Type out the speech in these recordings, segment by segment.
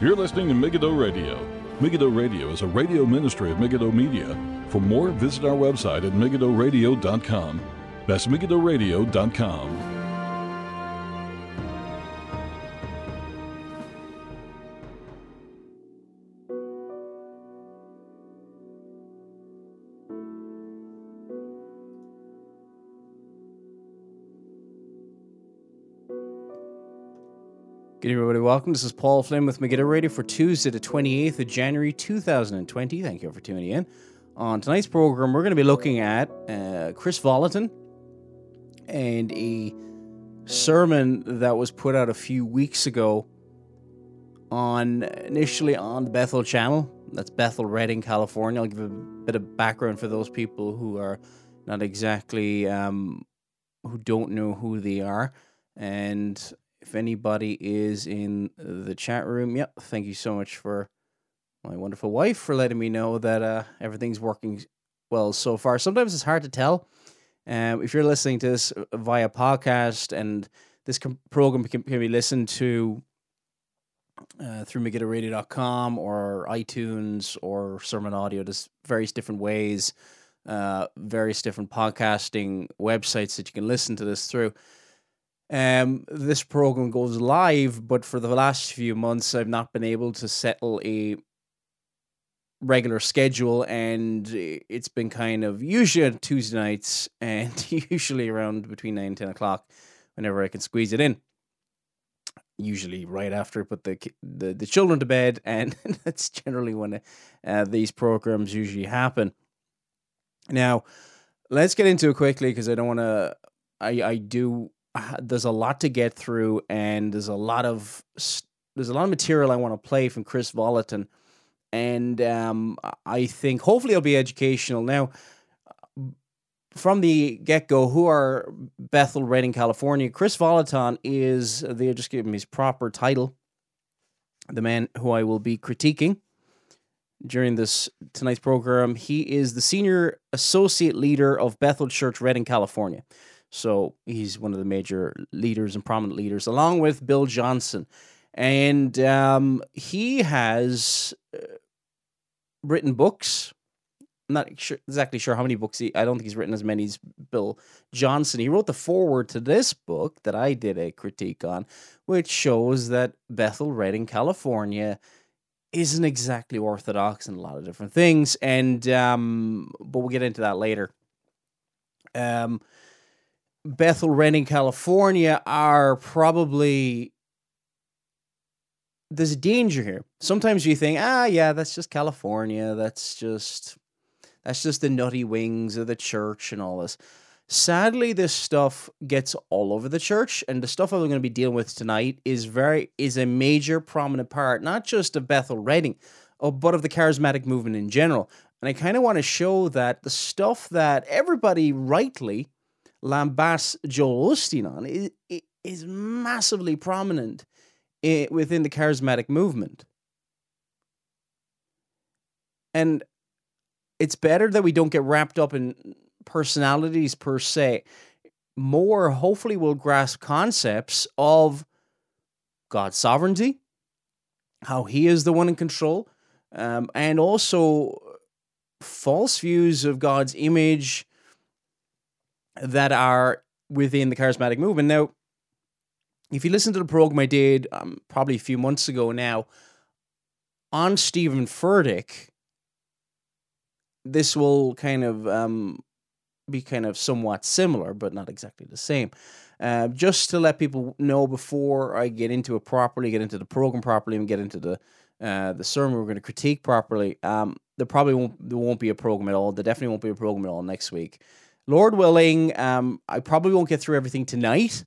You're listening to Megiddo Radio. Megiddo Radio is a radio ministry of Megiddo Media. For more, visit our website at megiddoradio.com. That's megiddoradio.com. Welcome. This is Paul Flynn with Megiddo Radio for Tuesday, the 28th of January, 2020. Thank you for tuning in. On tonight's program, we're going to be looking at uh, Kris Vallotton and a sermon that was put out a few weeks ago on initially on the Bethel channel. That's Bethel, Redding, California. I'll give a bit of background for those people who are not exactly um, who don't know who they are. And if anybody is in the chat room, yep, thank you so much for my wonderful wife for letting me know that uh, everything's working well so far. Sometimes it's hard to tell. Um, if you're listening to this via podcast and this com- program can, can, be listened to uh, through MegiddoRadio.com or iTunes or Sermon Audio, there's various different ways, uh, various different podcasting websites that you can listen to this through. Um, this program goes live, but for the last few months, I've not been able to settle a regular schedule, and it's been kind of usually Tuesday nights and usually around between nine and ten o'clock, whenever I can squeeze it in. Usually right after I put the the, the children to bed, and that's generally when uh, these programs usually happen. Now, let's get into it quickly because I don't want to. I I do there's a lot to get through, and there's a lot of there's a lot of material I want to play from Kris Vallotton, and um, I think hopefully it'll be educational. Now, from the get go, who are Bethel, Redding, California? Kris Vallotton is they just give him his proper title, the man who I will be critiquing during this tonight's program. He is the senior associate leader of Bethel Church, Redding, California. So he's one of the major leaders and prominent leaders, along with Bill Johnson. And um, he has uh, written books. I'm not sure, exactly sure how many books he, I don't think he's written as many as Bill Johnson. He wrote the foreword to this book that I did a critique on, which shows that Bethel, Redding, California isn't exactly orthodox in a lot of different things. And, um, but we'll get into that later. Um, Bethel, Redding, California are probably there's a danger here. Sometimes you think, ah, yeah, that's just California. That's just that's just the nutty wings of the church and all this. Sadly, this stuff gets all over the church, and the stuff I'm going to be dealing with tonight is very is a major prominent part, not just of Bethel Redding, oh, but of the charismatic movement in general. And I kind of want to show that the stuff that everybody rightly lambasts Joel Osteen on is, is massively prominent within the charismatic movement. And it's better that we don't get wrapped up in personalities per se. More, hopefully, we'll grasp concepts of God's sovereignty, how He is the one in control, um, and also false views of God's image that are within the charismatic movement. Now, if you listen to the program I did um, probably a few months ago now on Steven Furtick, this will kind of um, be kind of somewhat similar, but not exactly the same. Uh, just to let people know before I get into it properly, get into the program properly, and get into the uh, the sermon we're going to critique properly. Um, there probably won't there won't be a program at all. There definitely won't be a program at all next week. Lord willing, um, I probably won't get through everything tonight,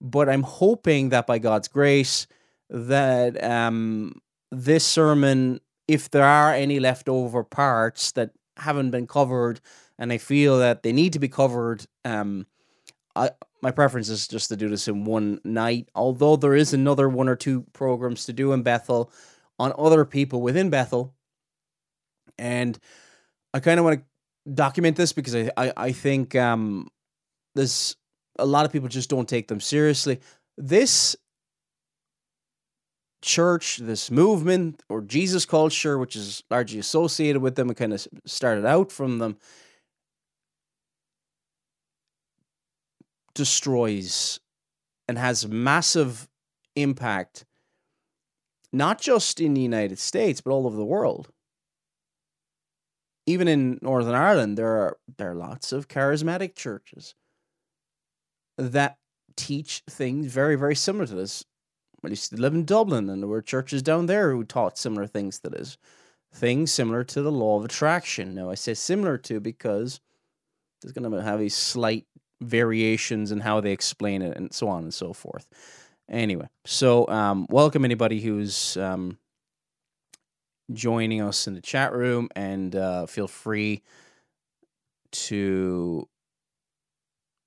but I'm hoping that by God's grace, that um, this sermon, if there are any leftover parts that haven't been covered, and I feel that they need to be covered, um, I, my preference is just to do this in one night. Although there is another one or two programs to do in Bethel on other people within Bethel, and I kind of want to document this because I I, I think um, there's a lot of people just don't take them seriously. This church, this movement, or Jesus culture, which is largely associated with them and kind of started out from them, destroys and has massive impact, not just in the United States, but all over the world. Even in Northern Ireland, there are there are lots of charismatic churches that teach things very, very similar to this. I used to live in Dublin, and there were churches down there who taught similar things to this. Things similar to the law of attraction. Now, I say similar to because there's going to have these slight variations in how they explain it, and so on and so forth. Anyway, so um, welcome anybody who's um, joining us in the chat room, and uh, feel free to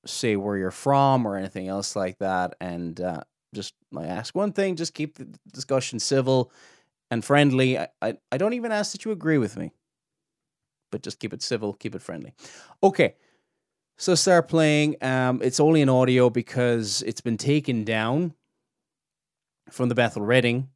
say where you're from or anything else like that. And uh, just I ask one thing: just keep the discussion civil and friendly. I, I, I don't even ask that you agree with me, but just keep it civil, keep it friendly. Okay. So start playing. Um, it's only an audio because it's been taken down from the Bethel Redding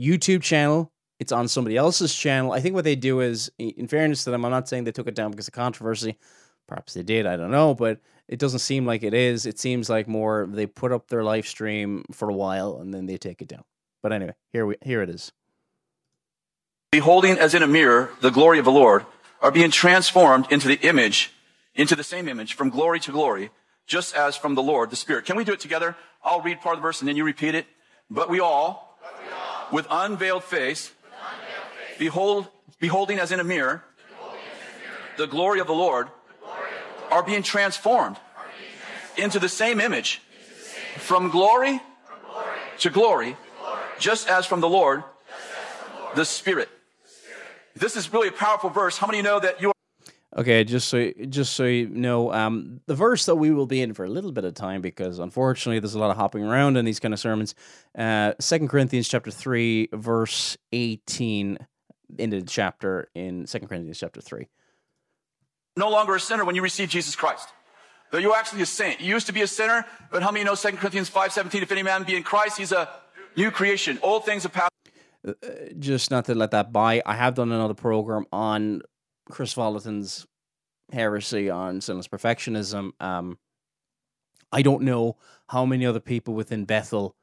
YouTube channel. It's on somebody else's channel. I think what they do is, in fairness to them, I'm not saying they took it down because of controversy. Perhaps they did. I don't know, but it doesn't seem like it is. It seems like more they put up their live stream for a while and then they take it down. But anyway, here we here it is. Beholding as in a mirror the glory of the Lord, are being transformed into the image, into the same image, from glory to glory, just as from the Lord, the Spirit. Can we do it together? I'll read part of the verse and then you repeat it. But we all, but we all with unveiled face, with unveiled face behold, beholding as in a mirror, the glory of the Lord, are being transformed into the same image from glory to glory, just as from the Lord, the Spirit. This is really a powerful verse. How many know that you are? Okay, just so just so you know, um, the verse that we will be in for a little bit of time because unfortunately there's a lot of hopping around in these kind of sermons. Uh, Second Corinthians chapter three, verse eighteen, the chapter in Second Corinthians chapter three no longer a sinner when you receive Jesus Christ. Though you're actually a saint. You used to be a sinner, but how many know 2 Corinthians 5.17, if any man be in Christ, he's a new creation. Old things have passed. Uh, just not to let that by, I have done another program on Kris Vallotton's heresy on sinless perfectionism. Um, I don't know how many other people within Bethel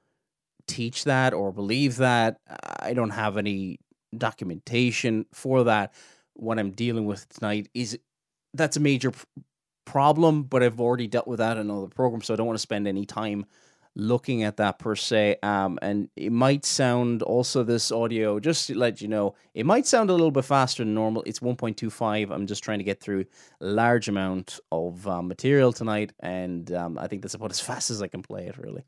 teach that or believe that. I don't have any documentation for that. What I'm dealing with tonight is that's a major problem, but I've already dealt with that in another program, so I don't want to spend any time looking at that per se. Um, and it might sound also this audio, just to let you know, it might sound a little bit faster than normal. It's 1.25. I'm just trying to get through large amount of uh, material tonight, and um, I think that's about as fast as I can play it, really.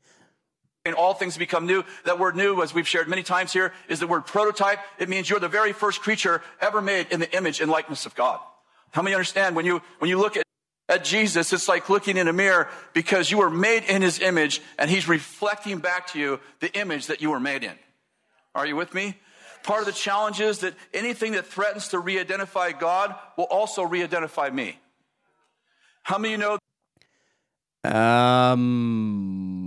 And all things become new. That word new, as we've shared many times here, is the word prototype. It means you're the very first creature ever made in the image and likeness of God. How many understand when you, when you look at, at Jesus, it's like looking in a mirror because you were made in his image and he's reflecting back to you the image that you were made in. Are you with me? Part of the challenge is that anything that threatens to re identify God will also re identify me. How many you know? Um,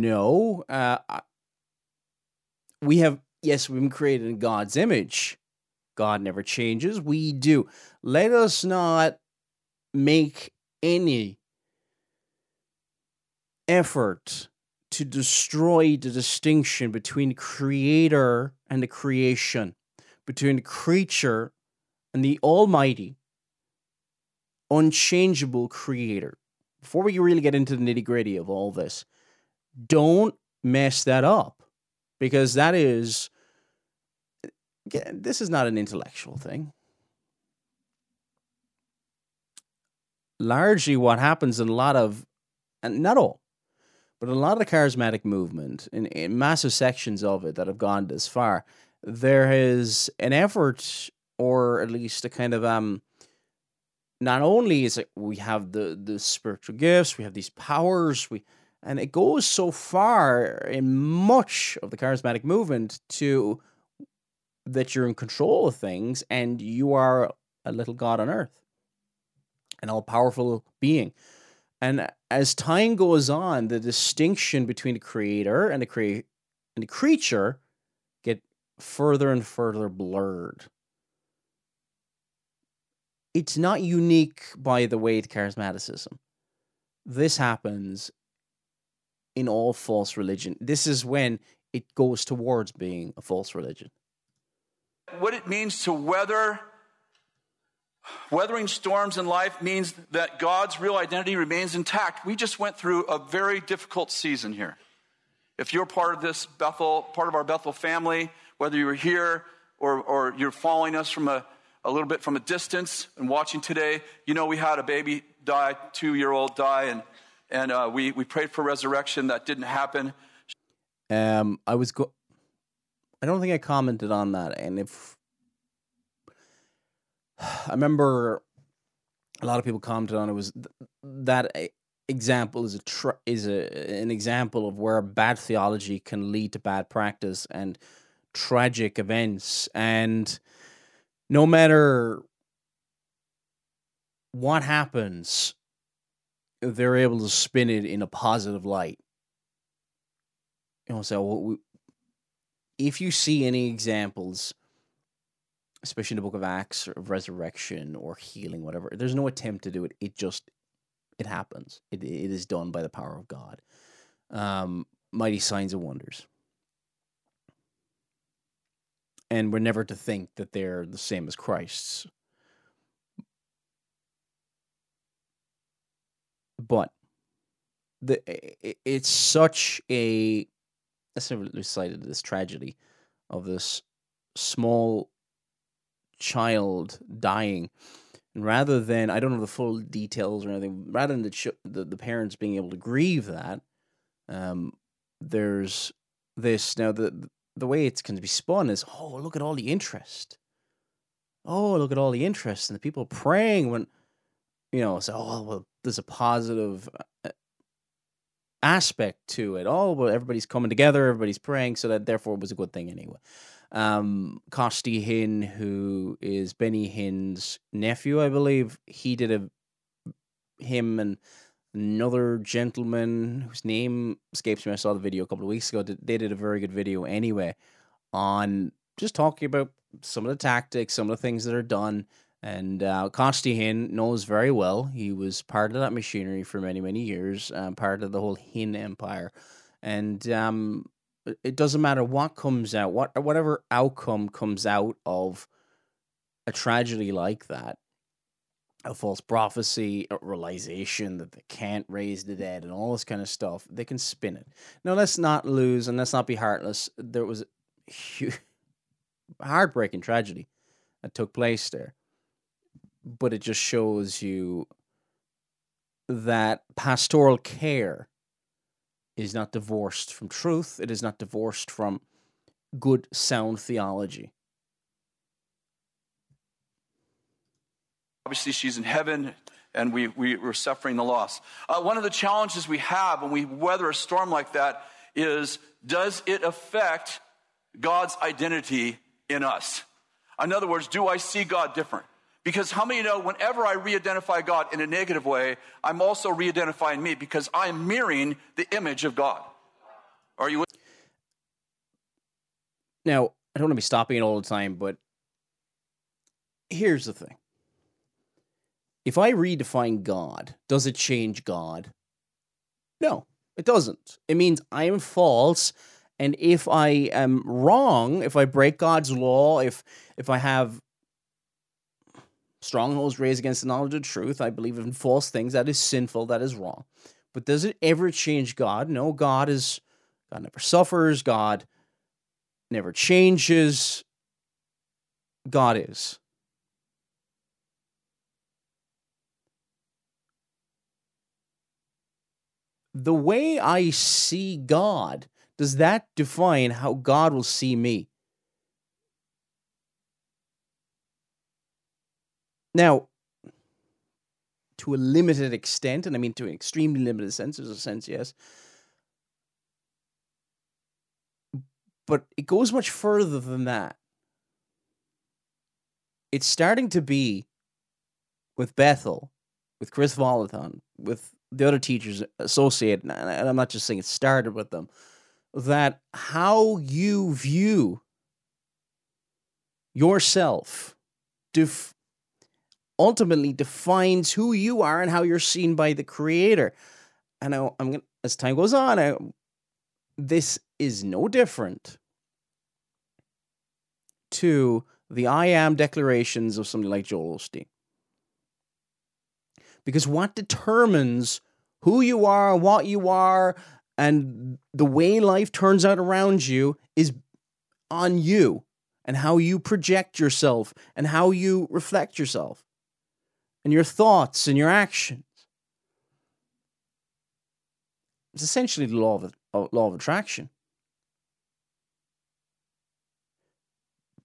no. Uh, we have, yes, we've been created in God's image. God never changes. We do. Let us not make any effort to destroy the distinction between creator and the creation, between the creature and the almighty, unchangeable creator. Before we really get into the nitty gritty of all this, don't mess that up because that is this is not an intellectual thing. Largely, what happens in a lot of, and not all, but a lot of the charismatic movement, in, in massive sections of it that have gone this far, there is an effort, or at least a kind of um, not only is it we have the the spiritual gifts, we have these powers, we and it goes so far in much of the charismatic movement to that you're in control of things and you are a little God on earth, an all powerful being. And as time goes on, the distinction between the creator and the crea- and the creature get further and further blurred. It's not unique, by the way, to charismaticism. This happens in all false religion. This is when it goes towards being a false religion. What it means to weather weathering storms in life means that God's real identity remains intact. We just went through a very difficult season here. If you're part of this Bethel, part of our Bethel family, whether you're here or, or you're following us from a, a little bit from a distance and watching today, you know we had a baby die, two year old die, and, and uh, we, we prayed for resurrection. That didn't happen. Um, I was go. I don't think I commented on that, and if I remember, a lot of people commented on it was th- that example is a tr- is a an example of where bad theology can lead to bad practice and tragic events, and no matter what happens, they're able to spin it in a positive light you know, so we, if you see any examples, especially in the book of Acts of resurrection or healing, whatever, there's no attempt to do it. It just it happens. It it is done by the power of God. Um, mighty signs and wonders. And we're never to think that they're the same as Christ's. But the it's such a necessarily cited this tragedy of this small child dying. And rather than, I don't know the full details or anything, rather than the, ch- the, the parents being able to grieve that, um, there's this. Now, the, the way it's going to be spun is, oh, look at all the interest. Oh, look at all the interest. And the people praying when, you know, say, oh, well, there's a positive uh, aspect to it. Oh, well, everybody's coming together, everybody's praying, so that therefore it was a good thing anyway. Um, Costi Hinn, who is Benny Hinn's nephew, I believe, he did a him and another gentleman whose name escapes me. I saw the video a couple of weeks ago. They did a very good video anyway on just talking about some of the tactics, some of the things that are done, and uh, Hinn knows very well. He was part of that machinery for many, many years, um, part of the whole Hinn empire. And um, it doesn't matter what comes out, what whatever outcome comes out of a tragedy like that, a false prophecy, a realization that they can't raise the dead, and all this kind of stuff, they can spin it. Now, let's not lose and let's not be heartless. There was a heartbreaking tragedy that took place there but it just shows you that pastoral care is not divorced from truth, it is not divorced from good, sound theology. Obviously, she's in heaven and we, we, are suffering the loss. Uh, one of the challenges we have when we weather a storm like that is does it affect God's identity in us? In other words, do I see God different? Because how many know whenever I re identify God in a negative way, I'm also re identifying me because I'm mirroring the image of God? Are you with? Now, I don't want to be stopping it all the time, but here's the thing. If I redefine God, does it change God? No, it doesn't. It means I am false. And if I am wrong, if I break God's law, if if I have strongholds raised against the knowledge of truth. I believe in false things. That is sinful. That is wrong. But does it ever change God? No, God is God never suffers. God never changes. God is. The way I see God, does that define how God will see me? Now, to a limited extent, and I mean to an extremely limited sense, there's a sense, yes. But it goes much further than that. It's starting to be with Bethel, with Kris Vallotton, with the other teachers associated, and I'm not just saying it started with them, that how you view yourself def- ultimately defines who you are and how you're seen by the creator. And I, am going as time goes on, I, this is no different to the I am declarations of somebody like Joel Osteen. Because what determines who you are, what you are, and the way life turns out around you is on you and how you project yourself and how you reflect yourself and your thoughts and your actions. It's essentially the law of, law of attraction.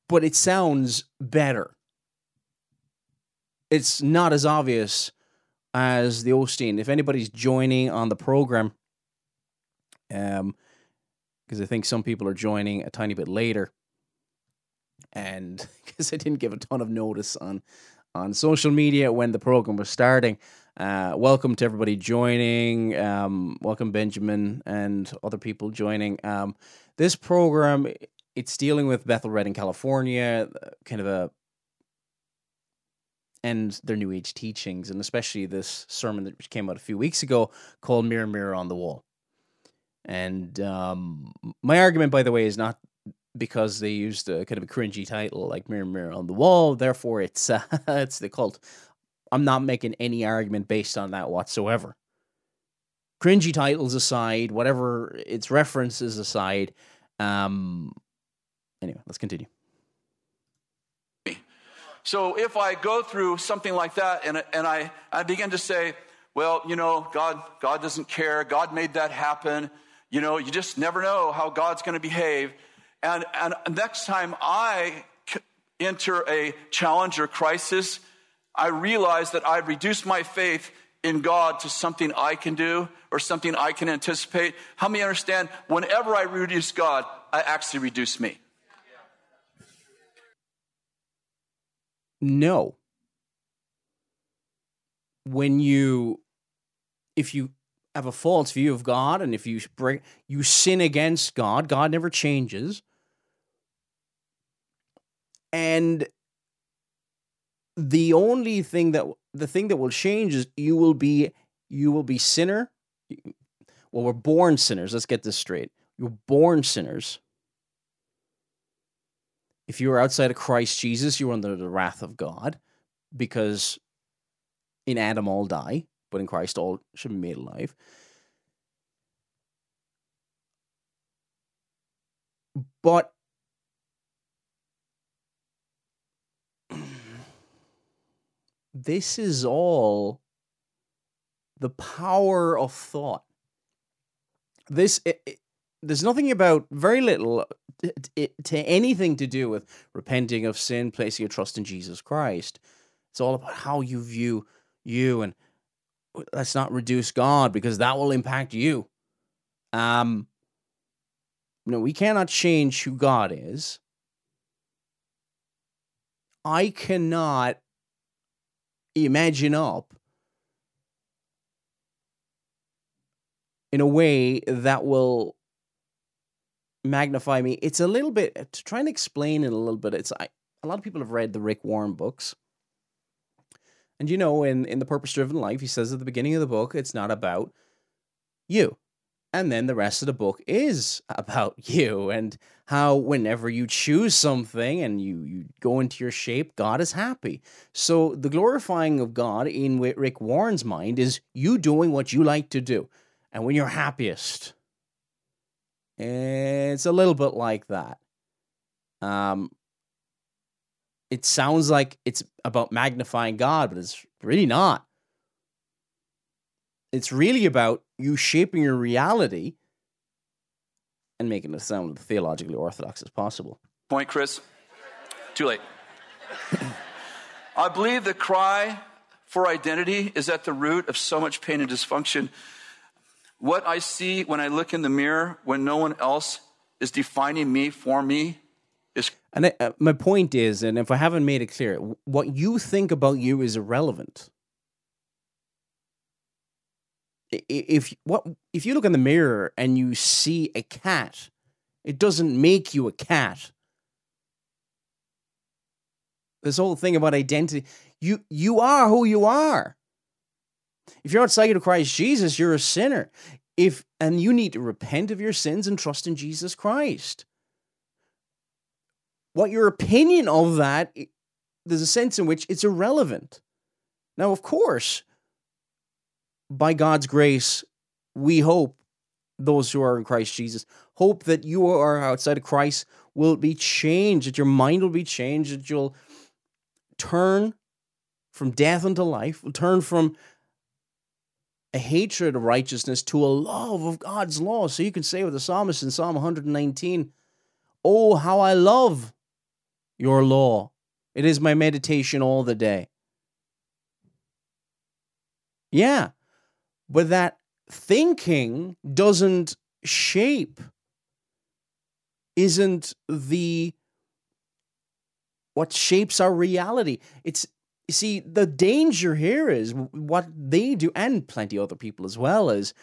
But it sounds better. It's not as obvious as the Osteen. If anybody's joining on the program, um, because I think some people are joining a tiny bit later, and because I didn't give a ton of notice on on social media when the program was starting. Uh, welcome to everybody joining. Um, welcome Benjamin and other people joining. Um, this program it's dealing with Bethel Redding California, kind of a and their New Age teachings, and especially this sermon that came out a few weeks ago called "Mirror, Mirror on the Wall." And um, my argument, by the way, is not because they used a kind of a cringy title like "Mirror, Mirror on the Wall." Therefore, it's uh, it's the cult. I'm not making any argument based on that whatsoever. Cringy titles aside, whatever its references aside, um, anyway, let's continue. So if I go through something like that and, and I, I begin to say, well, you know, God, God doesn't care. God made that happen. You know, you just never know how God's going to behave. And, and next time I enter a challenge or crisis, I realize that I've reduced my faith in God to something I can do or something I can anticipate. How many understand whenever I reduce God, I actually reduce me? No. When you, if you have a false view of God and if you break, you sin against God, God never changes. And the only thing that the thing that will change is you will be you will be sinner. Well, we're born sinners. Let's get this straight. You're born sinners if you are outside of Christ Jesus, you're under the wrath of God because in Adam all die, but in Christ all should be made alive. But this is all the power of thought. This it, it, there's nothing about very little to anything to do with repenting of sin, placing your trust in Jesus Christ. It's all about how you view you, and let's not reduce God because that will impact you. Um, no, we cannot change who God is. I cannot imagine up in a way that will magnify me. It's a little bit to try and explain it a little bit. It's I, a lot of people have read the Rick Warren books. And you know, in, in the purpose driven life, he says at the beginning of the book, it's not about you. And then the rest of the book is about you and how whenever you choose something and you, you go into your shape, God is happy. So the glorifying of God in Rick Warren's mind is you doing what you like to do. And when you're happiest, it's a little bit like that. Um, it sounds like it's about magnifying God, but it's really not. It's really about you shaping your reality and making it sound as theologically orthodox as possible. Point, Kris. Too late. I believe the cry for identity is at the root of so much pain and dysfunction what I see when I look in the mirror when no one else is defining me for me is. And I, uh, my point is, and if I haven't made it clear, what you think about you is irrelevant. If what if you look in the mirror and you see a cat, it doesn't make you a cat. This whole thing about identity. You you are who you are. If you're not outside of Christ Jesus, you're a sinner. If and you need to repent of your sins and trust in Jesus Christ. What your opinion of that, there's a sense in which it's irrelevant. Now, of course, by God's grace, we hope those who are in Christ Jesus hope that you are outside of Christ will be changed, that your mind will be changed, that you'll turn from death unto life, will turn from a hatred of righteousness to a love of God's law. So you can say with the psalmist in Psalm 119, Oh, how I love your law. It is my meditation all the day. Yeah, but that thinking doesn't shape, isn't the what shapes our reality. It's you see, the danger here is what they do, and plenty other people as well, is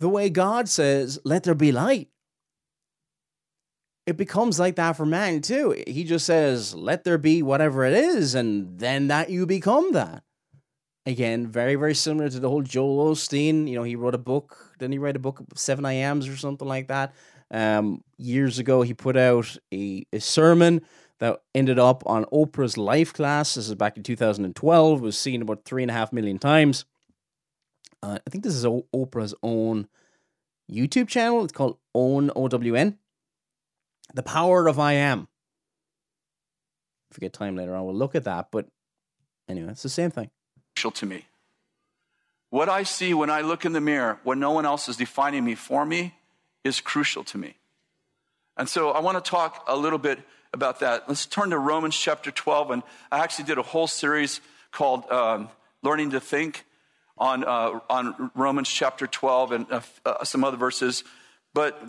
the way God says, let there be light. It becomes like that for man too. He just says, let there be whatever it is, and then that you become that. Again, very, very similar to the whole Joel Osteen. You know, he wrote a book. Didn't he write a book, Seven I Ams or something like that? Um, years ago, he put out a, a sermon that ended up on Oprah's Life Class. This is back in 2012. Was seen about three and a half million times. Uh, I think this is o- Oprah's own YouTube channel. It's called Own OWN. The Power of I Am. If we get time later on, we'll look at that. But anyway, it's the same thing. To me, what I see when I look in the mirror, when no one else is defining me for me, is crucial to me. And so I want to talk a little bit about that. Let's turn to Romans chapter 12. And I actually did a whole series called um, Learning to Think on, uh, on Romans chapter 12 and uh, uh, some other verses. But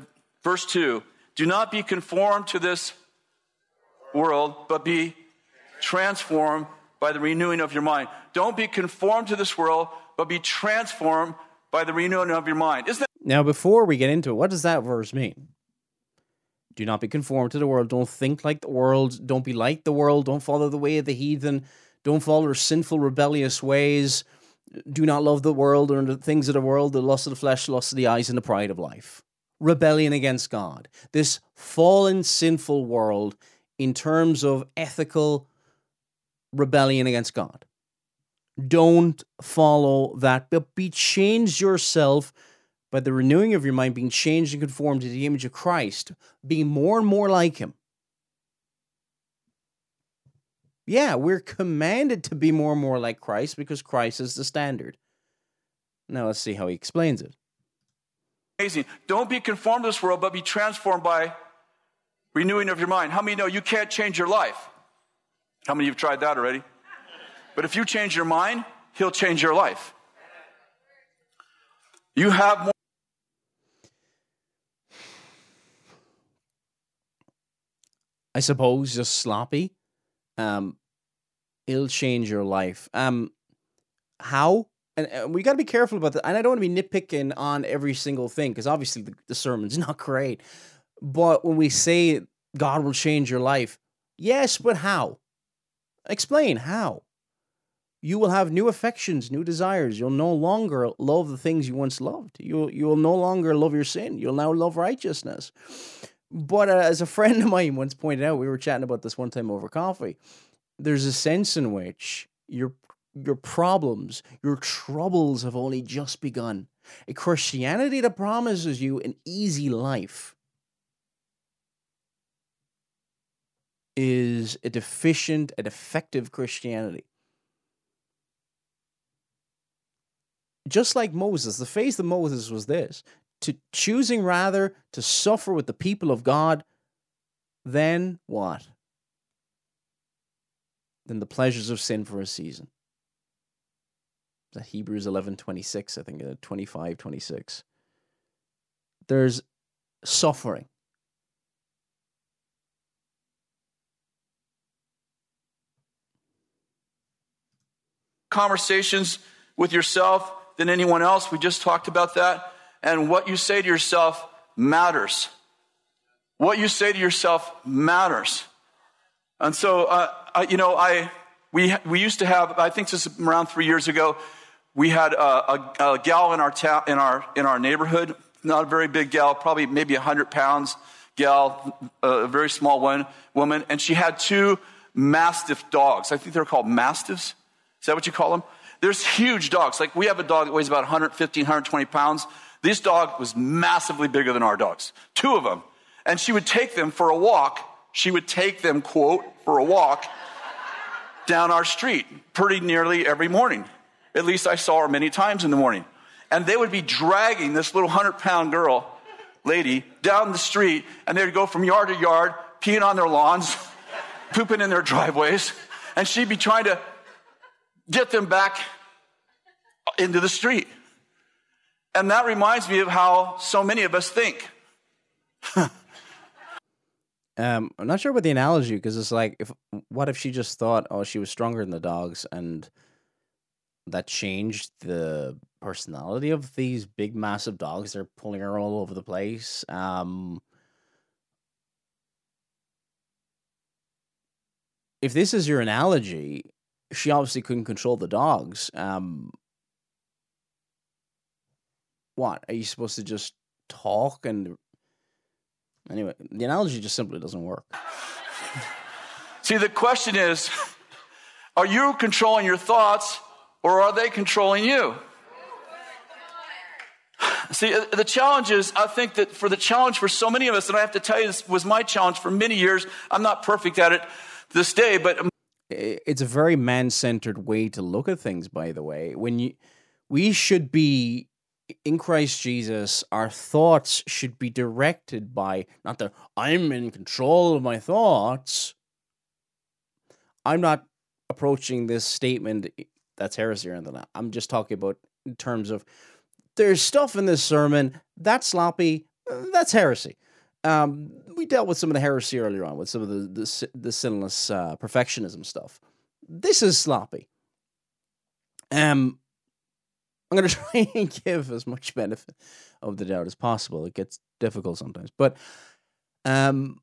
verse 2 do not be conformed to this world, but be transformed by the renewing of your mind. Don't be conformed to this world, but be transformed by the renewing of your mind. Isn't that? Now, before we get into it, what does that verse mean? Do not be conformed to the world. Don't think like the world. Don't be like the world. Don't follow the way of the heathen. Don't follow their sinful, rebellious ways. Do not love the world or the things of the world, the lust of the flesh, the lust of the eyes, and the pride of life. Rebellion against God. This fallen, sinful world in terms of ethical rebellion against God. Don't follow that, but be changed yourself by the renewing of your mind, being changed and conformed to the image of Christ, being more and more like Him. Yeah, we're commanded to be more and more like Christ because Christ is the standard. Now let's see how he explains it. Amazing. Don't be conformed to this world, but be transformed by renewing of your mind. How many know you can't change your life? How many of you have tried that already? But if you change your mind, he'll change your life. You have more. I suppose, just sloppy, um, it'll change your life. Um, how? And, and we got to be careful about that. And I don't want to be nitpicking on every single thing because obviously the, the sermon's not great. But when we say God will change your life, yes, but how? Explain how. You will have new affections, new desires. You'll no longer love the things you once loved. You'll you will no longer love your sin. You'll now love righteousness. But uh, as a friend of mine once pointed out, we were chatting about this one time over coffee. There's a sense in which your your problems, your troubles have only just begun. A Christianity that promises you an easy life is a deficient and defective Christianity. Just like Moses, the faith of Moses was this to choosing rather to suffer with the people of God than what? Than the pleasures of sin for a season. That Hebrews 11 26, I think, uh, 25 26. There's suffering. Conversations with yourself than anyone else. We just talked about that and what you say to yourself matters. What you say to yourself matters. And so uh, I, you know, I we we used to have. I think this is around three years ago. We had a, a, a gal in our town, in our in our neighborhood. Not a very big gal, probably maybe hundred pounds gal, a very small one woman, and she had two mastiff dogs. I think they're called mastiffs. Is that what you call them? There's huge dogs. Like we have a dog that weighs about 115, 120 pounds. This dog was massively bigger than our dogs. Two of them. And she would take them for a walk. She would take them, quote, for a walk down our street pretty nearly every morning. At least I saw her many times in the morning. And they would be dragging this little 100 pound girl, lady, down the street, and they'd go from yard to yard, peeing on their lawns, pooping in their driveways, and she'd be trying to get them back into the street. And that reminds me of how so many of us think. Um, I'm not sure about the analogy because it's like, if what if she just thought, oh, she was stronger than the dogs, and that changed the personality of these big, massive dogs. They're pulling her all over the place. Um, if this is your analogy, she obviously couldn't control the dogs. Um, what are you supposed to just talk and Anyway, the analogy just simply doesn't work. See, the question is are you controlling your thoughts or are they controlling you? See, uh, the challenge is, I think that for the challenge for so many of us, and I have to tell you, this was my challenge for many years. I'm not perfect at it this day, but it's a very man-centered way to look at things. By the way, when you, we should be in Christ Jesus, our thoughts should be directed by not that I'm in control of my thoughts. I'm not approaching this statement that's heresy or anything. I'm just talking about in terms of there's stuff in this sermon that's sloppy, uh, that's heresy. Um, we dealt with some of the heresy earlier on with some of the the, the sinless uh, perfectionism stuff. This is sloppy. Um, I'm going to try and give as much benefit of the doubt as possible. It gets difficult sometimes, but um,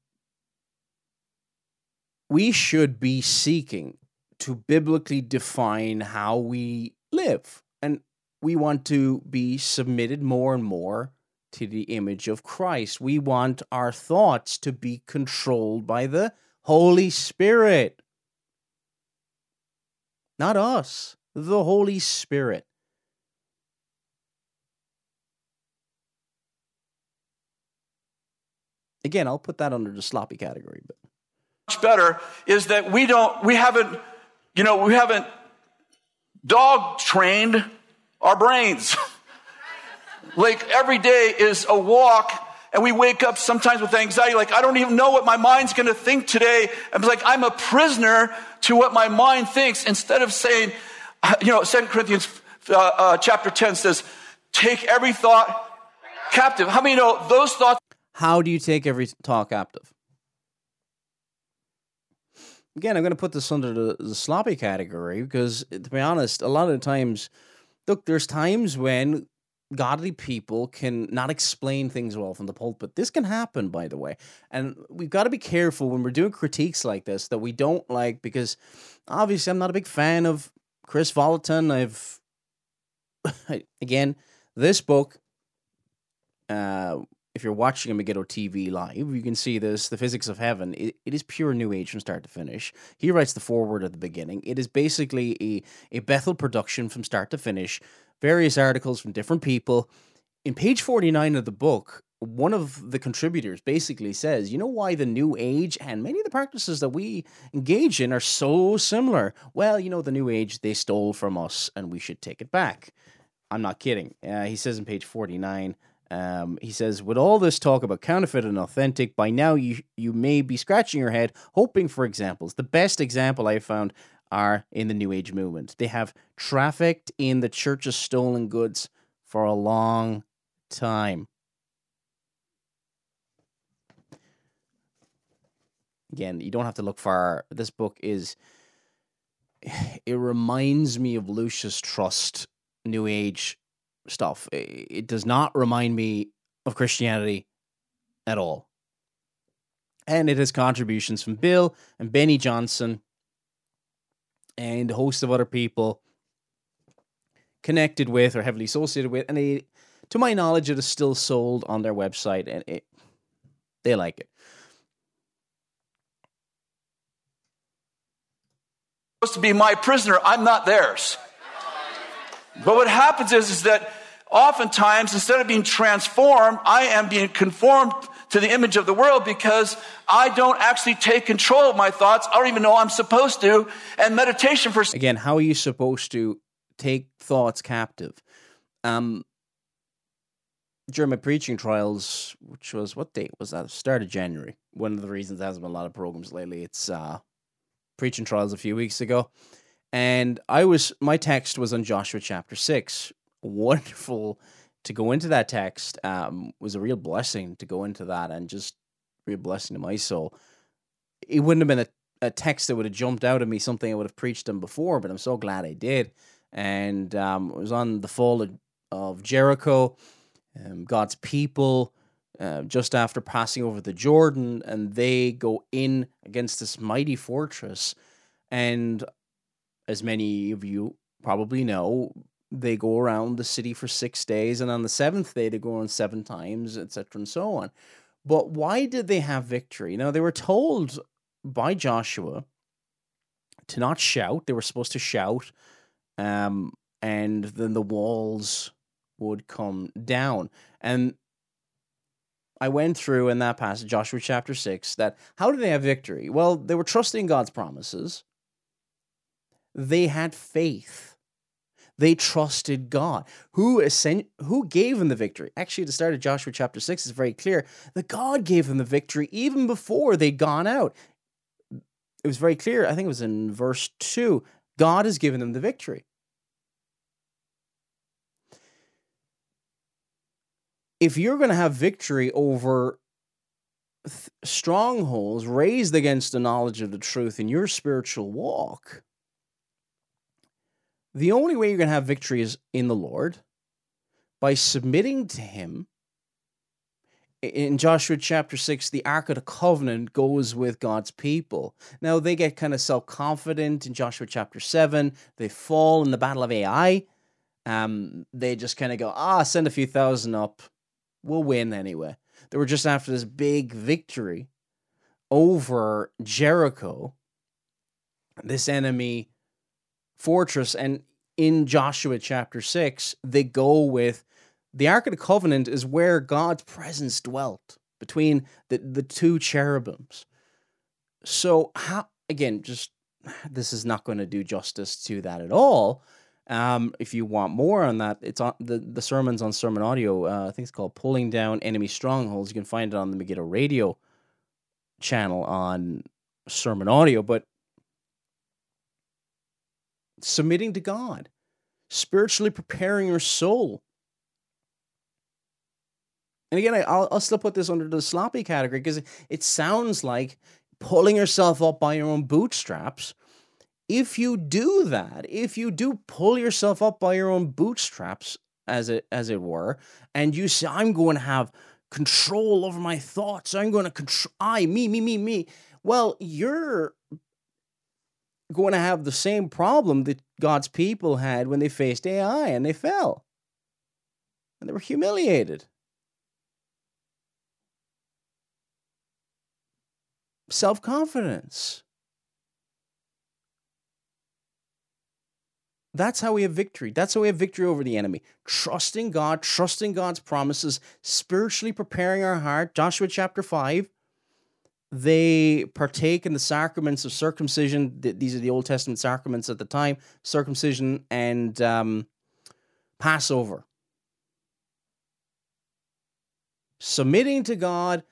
we should be seeking to biblically define how we live, and we want to be submitted more and more to the image of Christ. We want our thoughts to be controlled by the Holy Spirit, not us, the Holy Spirit. Again, I'll put that under the sloppy category, but much better is that we don't we haven't you know we haven't dog trained our brains like every day is a walk and we wake up sometimes with anxiety. Like i don't even know what my mind's going to think today. I'm like i'm a prisoner to what my mind thinks. Instead of saying you know 2 corinthians uh, uh, chapter 10 says take every thought captive. How many know those thoughts? How do you take every thought captive? Again, I'm going to put this under the, the sloppy category because, to be honest, a lot of times, look, there's times when godly people can not explain things well from the pulpit. This can happen, by the way. And we've got to be careful when we're doing critiques like this that we don't like because obviously I'm not a big fan of Kris Vallotton. I've, again, this book, uh, if you're watching Megiddo TV live, you can see this, The Physics of Heaven. It, it is pure New Age from start to finish. He writes the foreword at the beginning. It is basically a, a Bethel production from start to finish, various articles from different people. In page 49 of the book, one of the contributors basically says, you know why the New Age and many of the practices that we engage in are so similar? Well, you know, the New Age, they stole from us and we should take it back. I'm not kidding. Uh, he says in page 49, um, he says, with all this talk about counterfeit and authentic, by now you you may be scratching your head, hoping for examples. The best example I found are in the New Age movement. They have trafficked in the church's stolen goods for a long time. Again, you don't have to look far. This book is. It reminds me of Lucis Trust New Age stuff. It does not remind me of Christianity at all. And it has contributions from Bill and Beni Johnson and a host of other people connected with or heavily associated with. And they, to my knowledge, it is still sold on their website and it, they like it. Supposed to be my prisoner, I'm not theirs. But what happens is, is that oftentimes instead of being transformed, I am being conformed to the image of the world because I don't actually take control of my thoughts. I don't even know I'm supposed to. And meditation for again, how are you supposed to take thoughts captive? Um, during my preaching trials, which was what date was that? Start of January. One of the reasons there hasn't been a lot of programs lately. It's uh, preaching trials a few weeks ago, and I was my text was on Joshua chapter six. Wonderful to go into that text um, was a real blessing to go into that and just real blessing to my soul. It wouldn't have been a, a text that would have jumped out at me, something I would have preached on before, but I'm so glad I did. And um, it was on the fall of, of Jericho, um, God's people, uh, just after passing over the Jordan, and they go in against this mighty fortress. And as many of you probably know, they go around the city for six days, and on the seventh day they go around seven times, etc., and so on. But why did they have victory? Now they were told by Joshua to not shout. They were supposed to shout, um, and then the walls would come down. And I went through in that passage, Joshua chapter six, that how did they have victory? Well, they were trusting God's promises. They had faith they trusted God. Who ascend, who gave them the victory? Actually, at the start of Joshua chapter 6 is very clear that God gave them the victory even before they'd gone out. It was very clear. I think it was in verse 2. God has given them the victory. If you're going to have victory over strongholds raised against the knowledge of the truth in your spiritual walk, the only way you're going to have victory is in the Lord by submitting to Him. In Joshua chapter 6, the Ark of the Covenant goes with God's people. Now, they get kind of self confident in Joshua chapter 7. They fall in the battle of Ai. Um, they just kind of go, ah, send a few thousand up. We'll win anyway. They were just after this big victory over Jericho. This enemy fortress. And in Joshua chapter 6, they go with the Ark of the Covenant is where God's presence dwelt between the, the two cherubims. So, how, again, just this is not going to do justice to that at all. Um, if you want more on that, it's on the, the sermons on Sermon Audio. Uh, I think it's called Pulling Down Enemy Strongholds. You can find it on the Megiddo Radio channel on Sermon Audio. But submitting to God, spiritually preparing your soul. And again, I, will I'll still put this under the sloppy category because it sounds like pulling yourself up by your own bootstraps. If you do that, if you do pull yourself up by your own bootstraps, as it as it were, and you say, "I'm going to have control over my thoughts. I'm going to control I, me, me, me, me." Well, you're going to have the same problem that God's people had when they faced Ai and they fell. And they were humiliated. Self confidence. That's how we have victory. That's how we have victory over the enemy. Trusting God, trusting God's promises, spiritually preparing our heart. Joshua chapter 5 they partake in the sacraments of circumcision. These are the Old Testament sacraments at the time circumcision and um, Passover. Submitting to God,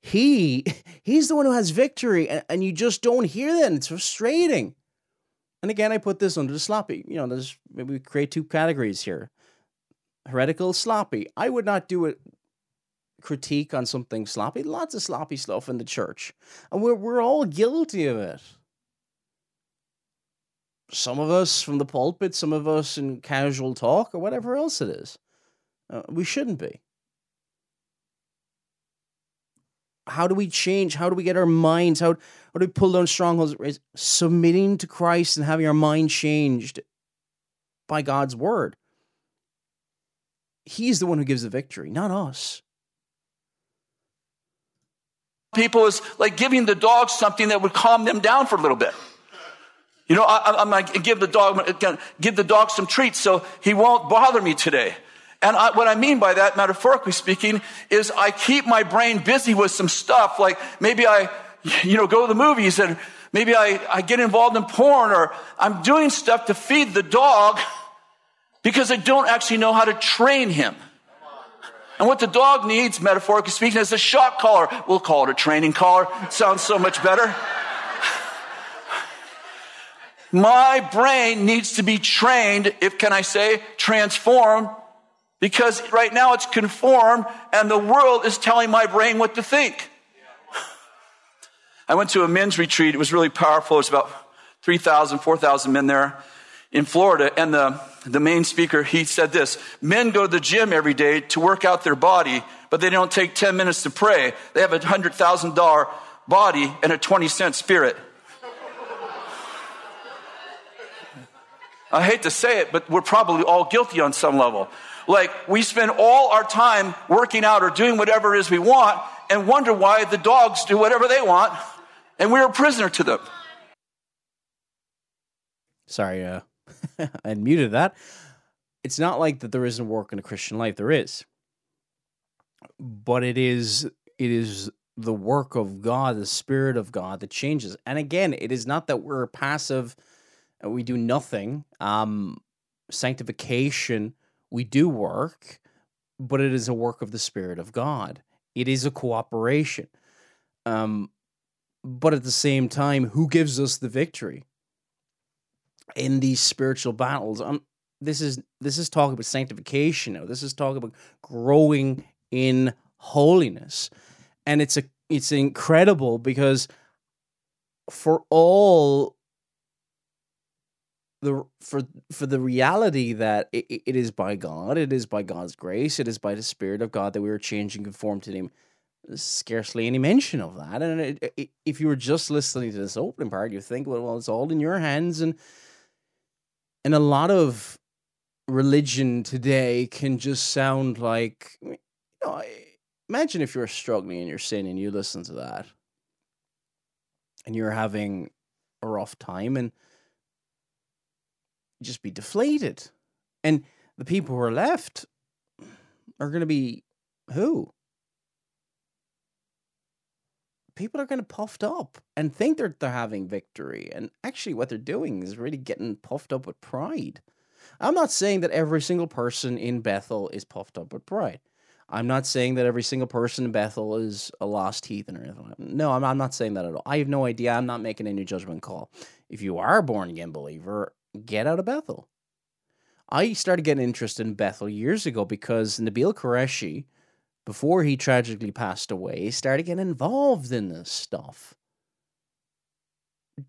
he he's the one who has victory, and, and you just don't hear that. And it's frustrating. And again, I put this under the sloppy. You know, there's maybe we create two categories here: heretical, sloppy. I would not do it critique on something sloppy. Lots of sloppy stuff in the church. And we're, we're all guilty of it. Some of us from the pulpit, some of us in casual talk, or whatever else it is. Uh, we shouldn't be. how do we change? How do we get our minds? How, how do we pull down strongholds? Is submitting to Christ and having our mind changed by God's word. He's the one who gives the victory, not us. People is like giving the dog something that would calm them down for a little bit. You know, I, am like, give the dog, give the dog some treats so he won't bother me today. And I, what I mean by that, metaphorically speaking, is I keep my brain busy with some stuff. Like maybe I, you know, go to the movies and maybe I, I get involved in porn or I'm doing stuff to feed the dog because I don't actually know how to train him. And what the dog needs, metaphorically speaking, is a shock collar. We'll call it a training collar. Sounds so much better. My brain needs to be trained, if can I say, transformed because right now it's conformed and the world is telling my brain what to think. I went to a men's retreat. It was really powerful. There's about 3,000, 4,000 men there in Florida. And the, the main speaker, he said this, men go to the gym every day to work out their body, but they don't take 10 minutes to pray. They have a $100,000 body and a 20 cent spirit. I hate to say it, but we're probably all guilty on some level. Like we spend all our time working out or doing whatever it is we want and wonder why the dogs do whatever they want and we're a prisoner to them. Sorry, uh, I muted that. It's not like that there isn't work in a Christian life. There is. But it is it is the work of God, the Spirit of God that changes. And again, it is not that we're passive, and we do nothing. Um, sanctification we do work, but it is a work of the Spirit of God. It is a cooperation. Um, but at the same time, who gives us the victory in these spiritual battles? Um, this is this is talking about sanctification now. This is talking about growing in holiness, and it's a it's incredible because for all the for for the reality that it, it is by God, it is by God's grace, it is by the Spirit of God that we are changing conform to Him. Scarcely any mention of that, and it, it, if you were just listening to this opening part, you think, well, well, it's all in your hands, and and a lot of religion today can just sound like, you know, imagine if you're struggling in your sin and you listen to that, and you're having a rough time, and just be deflated. And the people who are left are going to be who? People are going to puffed up and think they're they're having victory, and actually, what they're doing is really getting puffed up with pride. I'm not saying that every single person in Bethel is puffed up with pride. I'm not saying that every single person in Bethel is a lost heathen or anything. No, I'm, I'm not saying that at all. I have no idea. I'm not making any judgment call. If you are a born again believer, get out of Bethel. I started getting interested in Bethel years ago because Nabil Qureshi, before he tragically passed away, started getting involved in this stuff.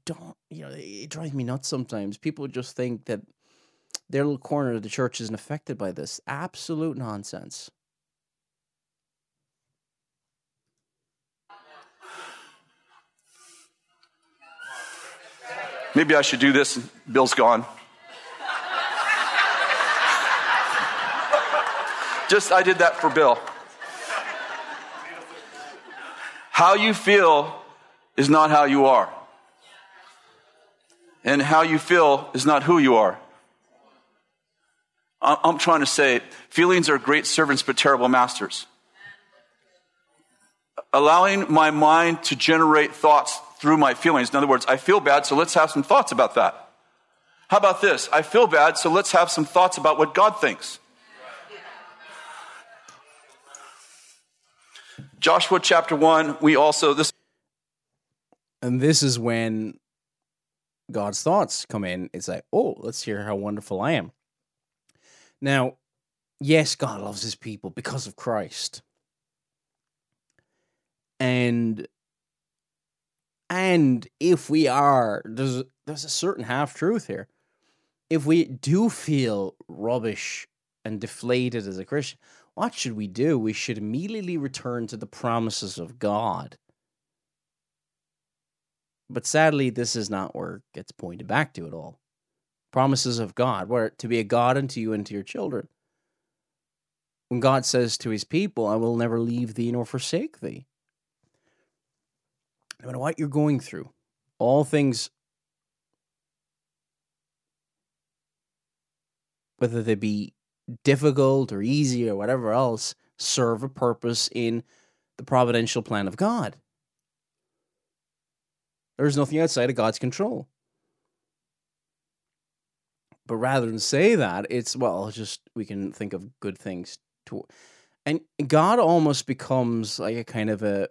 Don't, you know, it drives me nuts sometimes. People just think that their little corner of the church isn't affected by this. Absolute nonsense. Maybe I should do this. Bill's gone. Just, I did that for Bill. How you feel is not how you are. And how you feel is not who you are. I'm trying to say feelings are great servants but terrible masters. Allowing my mind to generate thoughts through my feelings. In other words, I feel bad, so let's have some thoughts about that. How about this? I feel bad, so let's have some thoughts about what God thinks. Joshua chapter 1, we also this and this is when God's thoughts come in. It's like, "Oh, let's hear how wonderful I am." Now, yes, God loves his people because of Christ. And and if we are, there's there's a certain half truth here. If we do feel rubbish and deflated as a Christian, what should we do? We should immediately return to the promises of God. But sadly, this is not where it gets pointed back to at all. Promises of God, where to be a God unto you and to your children. When God says to his people, I will never leave thee nor forsake thee. No matter what you're going through, all things, whether they be difficult or easy or whatever else, serve a purpose in the providential plan of God. There's nothing outside of God's control. But rather than say that, it's well, just we can think of good things to, and God almost becomes like a kind of a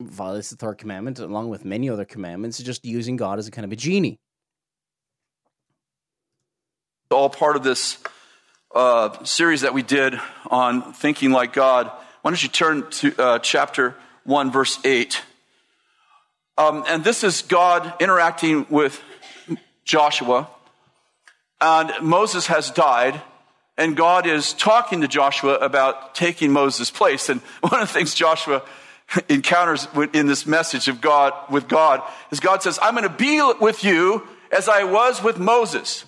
violates the third commandment along with many other commandments, just using God as a kind of a genie. All part of this uh, series that we did on thinking like God. Why don't you turn to uh, chapter 1, verse 8? Um, and this is God interacting with Joshua. And Moses has died, and God is talking to Joshua about taking Moses' place. And one of the things Joshua encounters in this message of God with God is God says, I'm going to be with you as I was with Moses.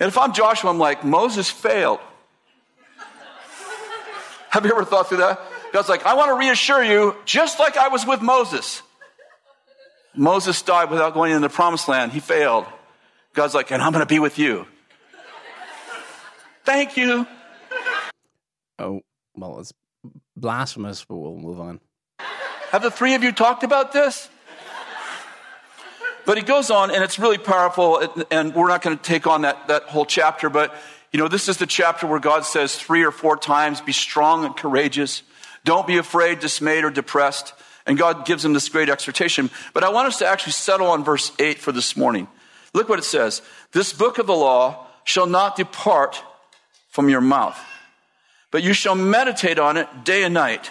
And if I'm Joshua, I'm like, Moses failed. Have you ever thought through that? God's like, I want to reassure you, just like I was with Moses. Moses died without going into the promised land. He failed. God's like, and I'm going to be with you. Thank you. Oh, well, it's blasphemous, but we'll move on. Have the three of you talked about this? But he goes on, and it's really powerful, and we're not going to take on that, that whole chapter, but you know, this is the chapter where God says three or four times, be strong and courageous. Don't be afraid, dismayed, or depressed. And God gives him this great exhortation. But I want us to actually settle on verse 8 for this morning. Look what it says. This book of the law shall not depart from your mouth, but you shall meditate on it day and night,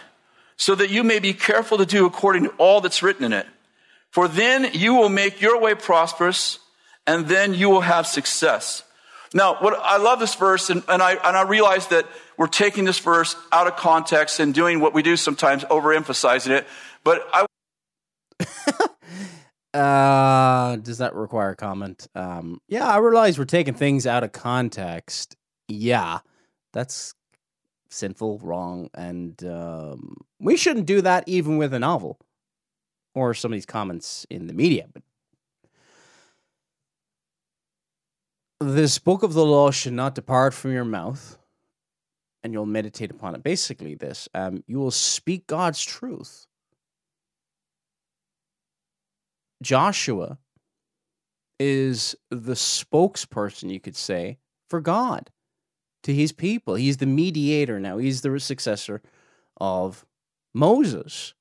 so that you may be careful to do according to all that's written in it. For then you will make your way prosperous, and then you will have success. Now, what I love this verse, and, and I and I realize that we're taking this verse out of context and doing what we do sometimes, overemphasizing it. But I. uh, does that require comment? Um, yeah, I realize we're taking things out of context. Yeah, that's sinful, wrong, and um, we shouldn't do that even with a novel or some of these comments in the media. But this book of the law should not depart from your mouth, and you'll meditate upon it. Basically, this um, you will speak God's truth. Joshua is the spokesperson, you could say, for God to his people. He's the mediator now. He's the successor of Moses.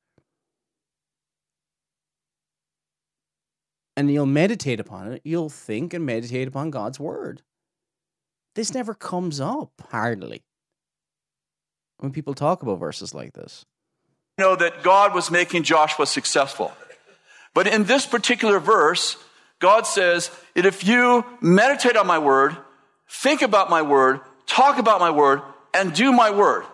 And you'll meditate upon it, you'll think and meditate upon God's word. This never comes up, hardly, when people talk about verses like this. You know that God was making Joshua successful. But in this particular verse, God says that if you meditate on my word, think about my word, talk about my word, and do my word,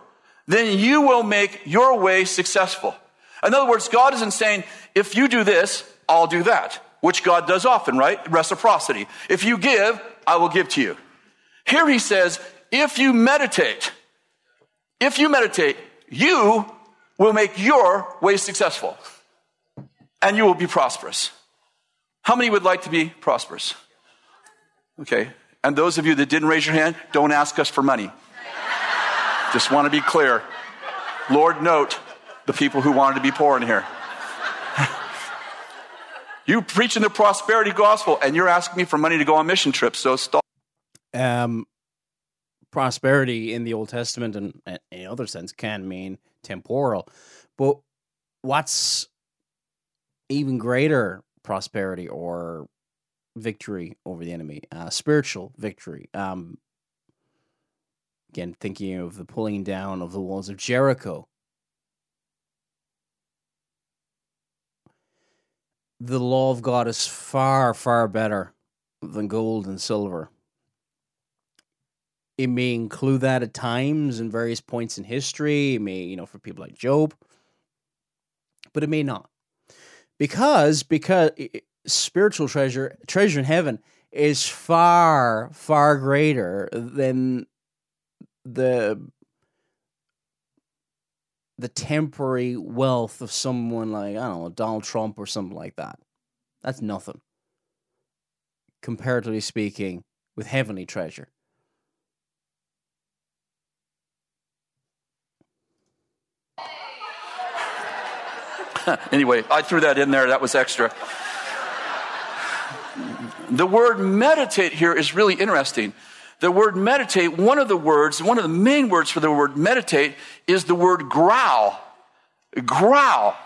then you will make your way successful. In other words, God isn't saying, if you do this, I'll do that which God does often, right? Reciprocity. If you give, I will give to you. Here he says, if you meditate, if you meditate, you will make your way successful and you will be prosperous. How many would like to be prosperous? Okay. And those of you that didn't raise your hand, don't ask us for money. Just want to be clear. Lord, note the people who wanted to be poor in here. You preaching the prosperity gospel, and you're asking me for money to go on mission trips. So stop. Um, prosperity in the Old Testament and in other sense can mean temporal, but what's even greater prosperity or victory over the enemy, uh, spiritual victory. Um, again, thinking of the pulling down of the walls of Jericho. The law of God is far, far better than gold and silver. It may include that at times in various points in history. It may, you know, for people like Job, but it may not, because because spiritual treasure treasure in heaven is far far greater than the the temporary wealth of someone like I don't know Donald Trump or something like that. That's nothing, comparatively speaking, with heavenly treasure. anyway, I threw that in there. That was extra. The word meditate here is really interesting. The word meditate, one of the words, one of the main words for the word meditate is the word growl. Growl.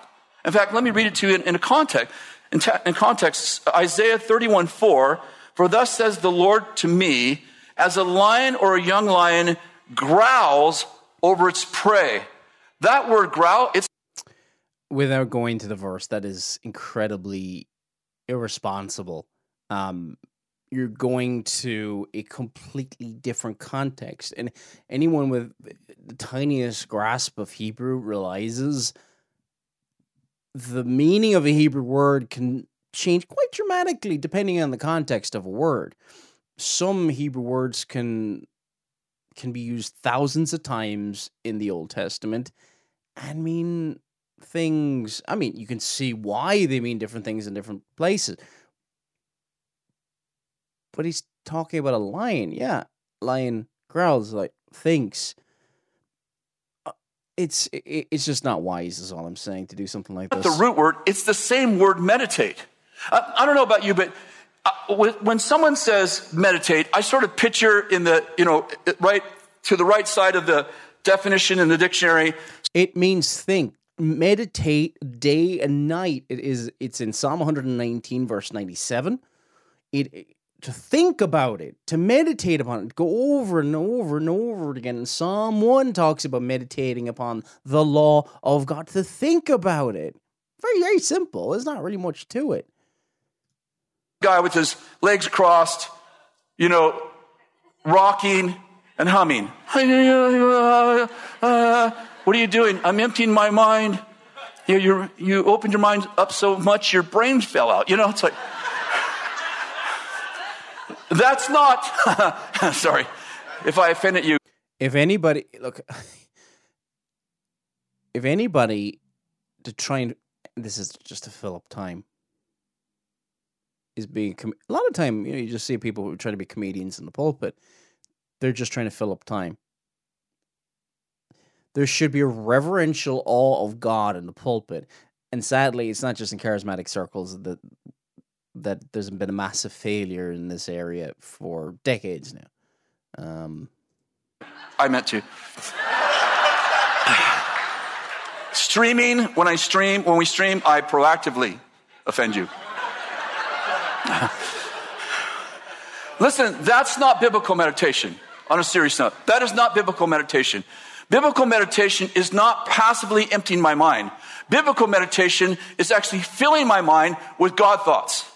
In fact, let me read it to you in, in a context. In, te- in context, Isaiah 31 4, for thus says the Lord to me, as a lion or a young lion growls over its prey. That word growl, it's without going to the verse, that is incredibly irresponsible. Um, you're going to a completely different context. And anyone with the tiniest grasp of Hebrew realizes the meaning of a Hebrew word can change quite dramatically depending on the context of a word. Some Hebrew words can can be used thousands of times in the Old Testament and mean things. I mean, you can see why they mean different things in different places but he's talking about a lion. Yeah, lion growls like thinks. Uh, it's it's just not wise, is all I'm saying, to do something like this. The root word, it's the same word meditate. I, I don't know about you, but uh, when someone says meditate, I sort of picture in the, you know, right to the right side of the definition in the dictionary. It means think. Meditate day and night. It is. It's in Psalm 119, verse 97. It to think about it, to meditate upon it, go over and over and over again. Psalm 1 talks about meditating upon the law of God, to think about it. Very, very simple. There's not really much to it. Guy with his legs crossed, you know, rocking and humming. what are you doing? I'm emptying my mind. You, you, you opened your mind up so much your brain fell out. You know, it's like. That's not, sorry, if I offended you. If anybody, look, if anybody to try and, this is just to fill up time, is being, a lot of time, you know, you just see people who try to be comedians in the pulpit. They're just trying to fill up time. There should be a reverential awe of God in the pulpit. And sadly, it's not just in charismatic circles that that there's been a massive failure in this area for decades now. Um, I meant to. Streaming, when I stream, when we stream, I proactively offend you. Listen, that's not biblical meditation on a serious note. That is not biblical meditation. Biblical meditation is not passively emptying my mind. Biblical meditation is actually filling my mind with God thoughts.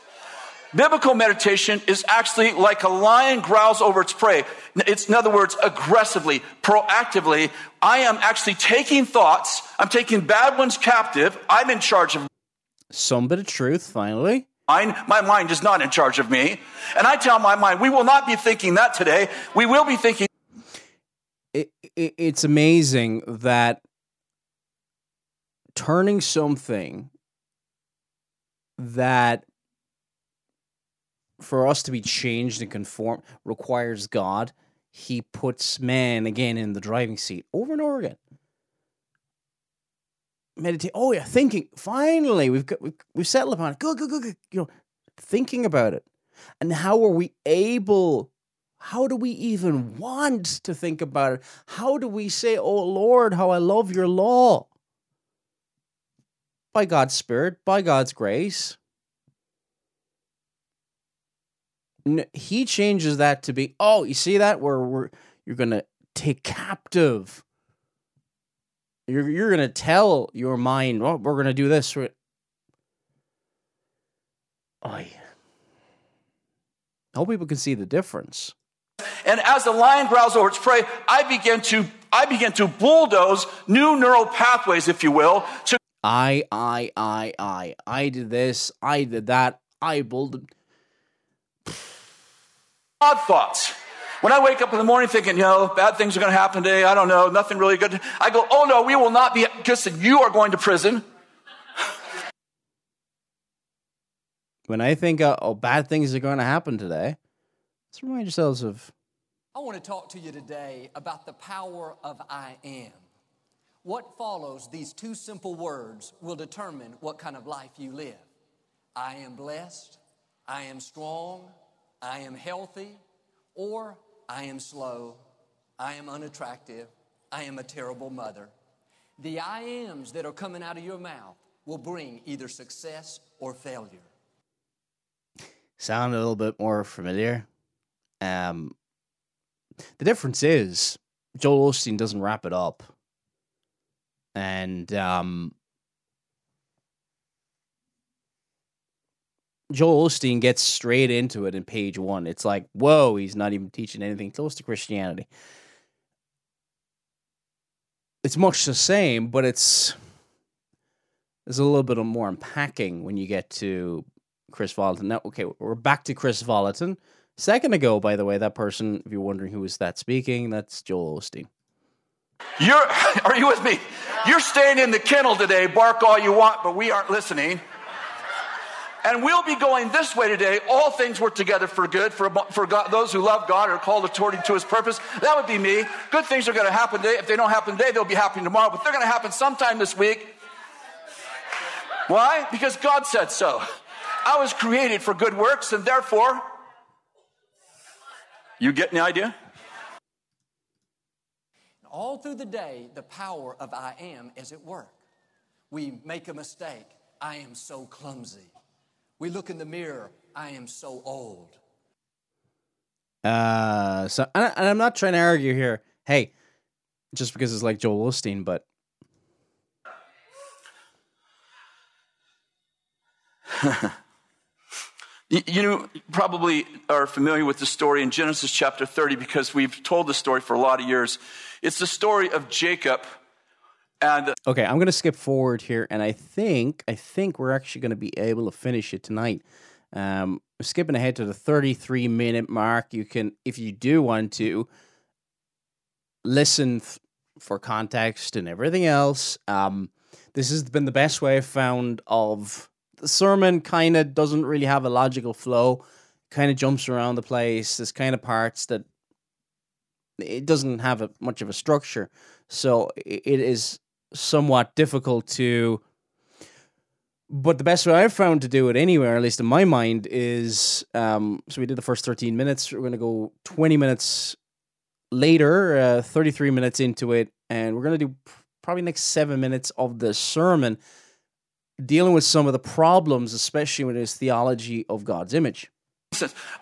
Biblical meditation is actually like a lion growls over its prey. It's, in other words, aggressively, proactively. I am actually taking thoughts, I'm taking bad ones captive. I'm in charge of some bit of truth, finally. Mine, my mind is not in charge of me. And I tell my mind, we will not be thinking that today. We will be thinking. It, it, it's amazing that turning something that for us to be changed and conform requires God. He puts man again in the driving seat over and over again. Meditate. Oh yeah, thinking. Finally, we've got we've, we've settled upon it. Good, good, good, good. You know, thinking about it, and how are we able? How do we even want to think about it? How do we say, "Oh Lord, how I love your law"? By God's Spirit, by God's grace. He changes that to be, oh, you see that where we're you're gonna take captive. You're you're gonna tell your mind, oh, we're gonna do this. Oh, I hope people can see the difference. And as the lion growls over its prey, I begin to, I begin to bulldoze new neural pathways, if you will, to I, I, I, I, I did this, I did that, I bulled. God thoughts. When I wake up in the morning thinking, you know, bad things are going to happen today, I don't know, nothing really good, I go, oh no, we will not be, just you are going to prison. When I think, uh, oh, bad things are going to happen today, let's remind yourselves of. I want to talk to you today about the power of I am. What follows these two simple words will determine what kind of life you live. I am blessed, I am strong, I am healthy, or I am slow, I am unattractive, I am a terrible mother. The I ams that are coming out of your mouth will bring either success or failure. Sound a little bit more familiar. Um, the difference is Joel Osteen doesn't wrap it up, and um, Joel Osteen gets straight into it in page one. It's like, whoa, he's not even teaching anything close to Christianity. It's much the same, but it's there's a little bit of more unpacking when you get to Kris Vallotton. Now, okay, we're back to Kris Vallotton. Second ago, by the way, that person, if you're wondering who was that speaking, that's Joel Osteen. You're, are you with me? You're staying in the kennel today, bark all you want, but we aren't listening. And we'll be going this way today. All things work together for good for, for God, those who love God are called according to his purpose. That would be me. Good things are going to happen today. If they don't happen today, they'll be happening tomorrow, but they're going to happen sometime this week. Why? Because God said so. I was created for good works, and therefore, you get the idea? All through the day, the power of I am is at work. We make a mistake. I am so clumsy. We look in the mirror. I am so old. Uh, so and, I, am not trying to argue here. Hey, just because it's like Joel Osteen, but You probably are familiar with the story in Genesis chapter 30 because we've told the story for a lot of years. It's the story of Jacob and Okay, I'm going to skip forward here and I think I think we're actually going to be able to finish it tonight. Um skipping ahead to the 33 minute mark. You can if you do want to listen th- for context and everything else. Um this has been the best way I've found of the sermon kind of doesn't really have a logical flow, kind of jumps around the place. There's kind of parts that it doesn't have a, much of a structure, so it is somewhat difficult to. But the best way I've found to do it anywhere, at least in my mind, is um, so we did the first 13 minutes. We're going to go 20 minutes later, uh, 33 minutes into it, and we're going to do probably next seven minutes of the sermon dealing with some of the problems, especially with his theology of God's image.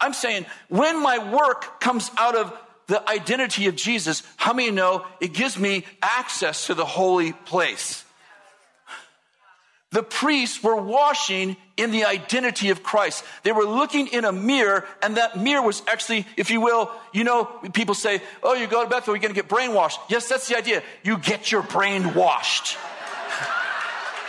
I'm saying when my work comes out of the identity of Jesus, how many know it gives me access to the holy place? The priests were washing in the identity of Christ. They were looking in a mirror, and that mirror was actually, if you will, you know, people say, Oh, you go to Bethel, you're going to get brainwashed. Yes, that's the idea. You get your brain washed.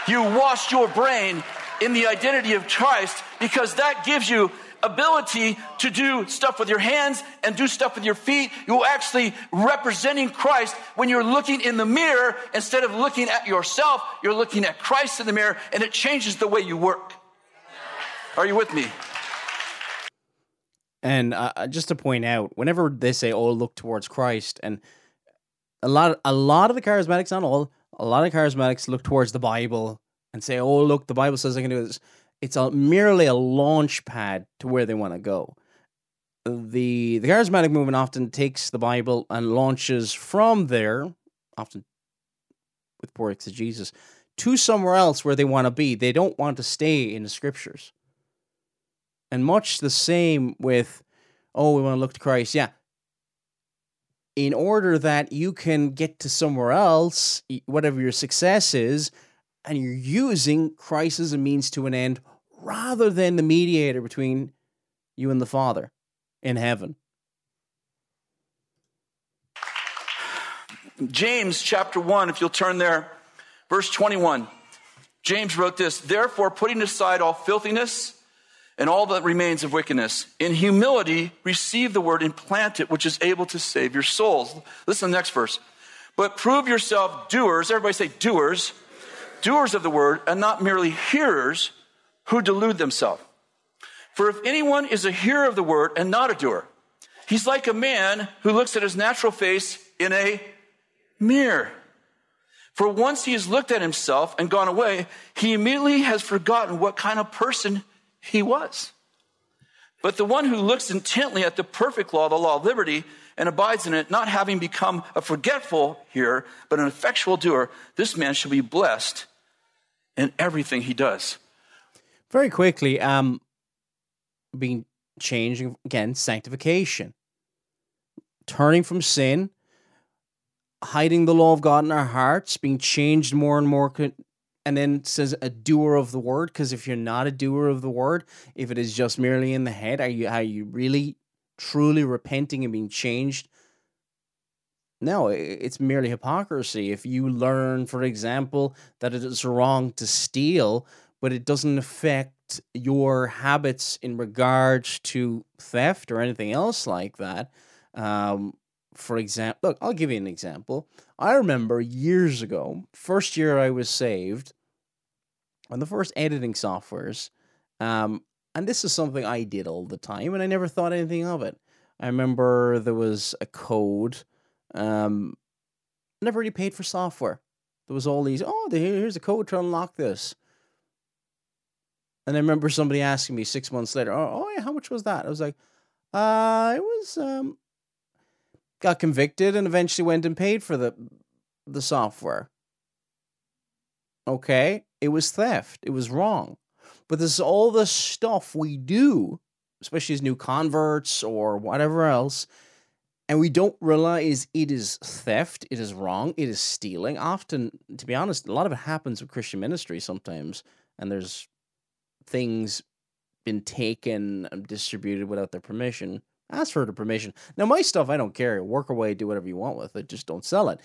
You wash your brain in the identity of Christ because that gives you ability to do stuff with your hands and do stuff with your feet. You're actually representing Christ when you're looking in the mirror instead of looking at yourself, you're looking at Christ in the mirror and it changes the way you work. Are you with me? And uh, just to point out, whenever they say, "Oh, look towards Christ," and a lot, a lot of the charismatics, not all, a lot of charismatics look towards the Bible and say, "Oh, look, the Bible says I can do this." It's a, merely a launch pad to where they want to go. The the charismatic movement often takes the Bible and launches from there, often with poor exegesis, to somewhere else where they want to be. They don't want to stay in the scriptures. And much the same with, oh, we want to look to Christ. Yeah, in order that you can get to somewhere else, whatever your success is, and you're using Christ as a means to an end rather than the mediator between you and the Father in heaven. James chapter 1, if you'll turn there, verse 21. James wrote this, therefore, putting aside all filthiness and all that remains of wickedness, in humility receive the word and plant it, which is able to save your souls. Listen to the next verse. But prove yourself doers, everybody say doers, doers of the word, and not merely hearers who delude themselves. For if anyone is a hearer of the word and not a doer, he's like a man who looks at his natural face in a mirror. For once he has looked at himself and gone away, he immediately has forgotten what kind of person he was. But the one who looks intently at the perfect law, the law of liberty, and abides in it, not having become a forgetful hearer, but an effectual doer, this man shall be blessed in everything he does. Very quickly, um, being changing again, sanctification, turning from sin, hiding the law of God in our hearts, being changed more and more, and then says a doer of the word. Because if you're not a doer of the word, if it is just merely in the head, are you are you really truly repenting and being changed? No, it's merely hypocrisy. If you learn, for example, that it is wrong to steal, but it doesn't affect your habits in regards to theft or anything else like that, um, for example, look, I'll give you an example. I remember years ago, first year I was saved, on the first editing softwares, um, and this is something I did all the time, and I never thought anything of it. I remember there was a code. Um, never really paid for software. There was all these. Oh, here's a code to unlock this. And I remember somebody asking me six months later, "Oh, oh yeah, how much was that?" I was like, "Uh, it was um, got convicted and eventually went and paid for the the software. Okay, it was theft. It was wrong. But this is all the stuff we do, especially as new converts or whatever else, and we don't realize it is theft, it is wrong, it is stealing. Often, to be honest, a lot of it happens with Christian ministry sometimes, and there's things been taken and distributed without their permission Ask for the permission. Now, my stuff, I don't care. Work away, do whatever you want with it. Just don't sell it.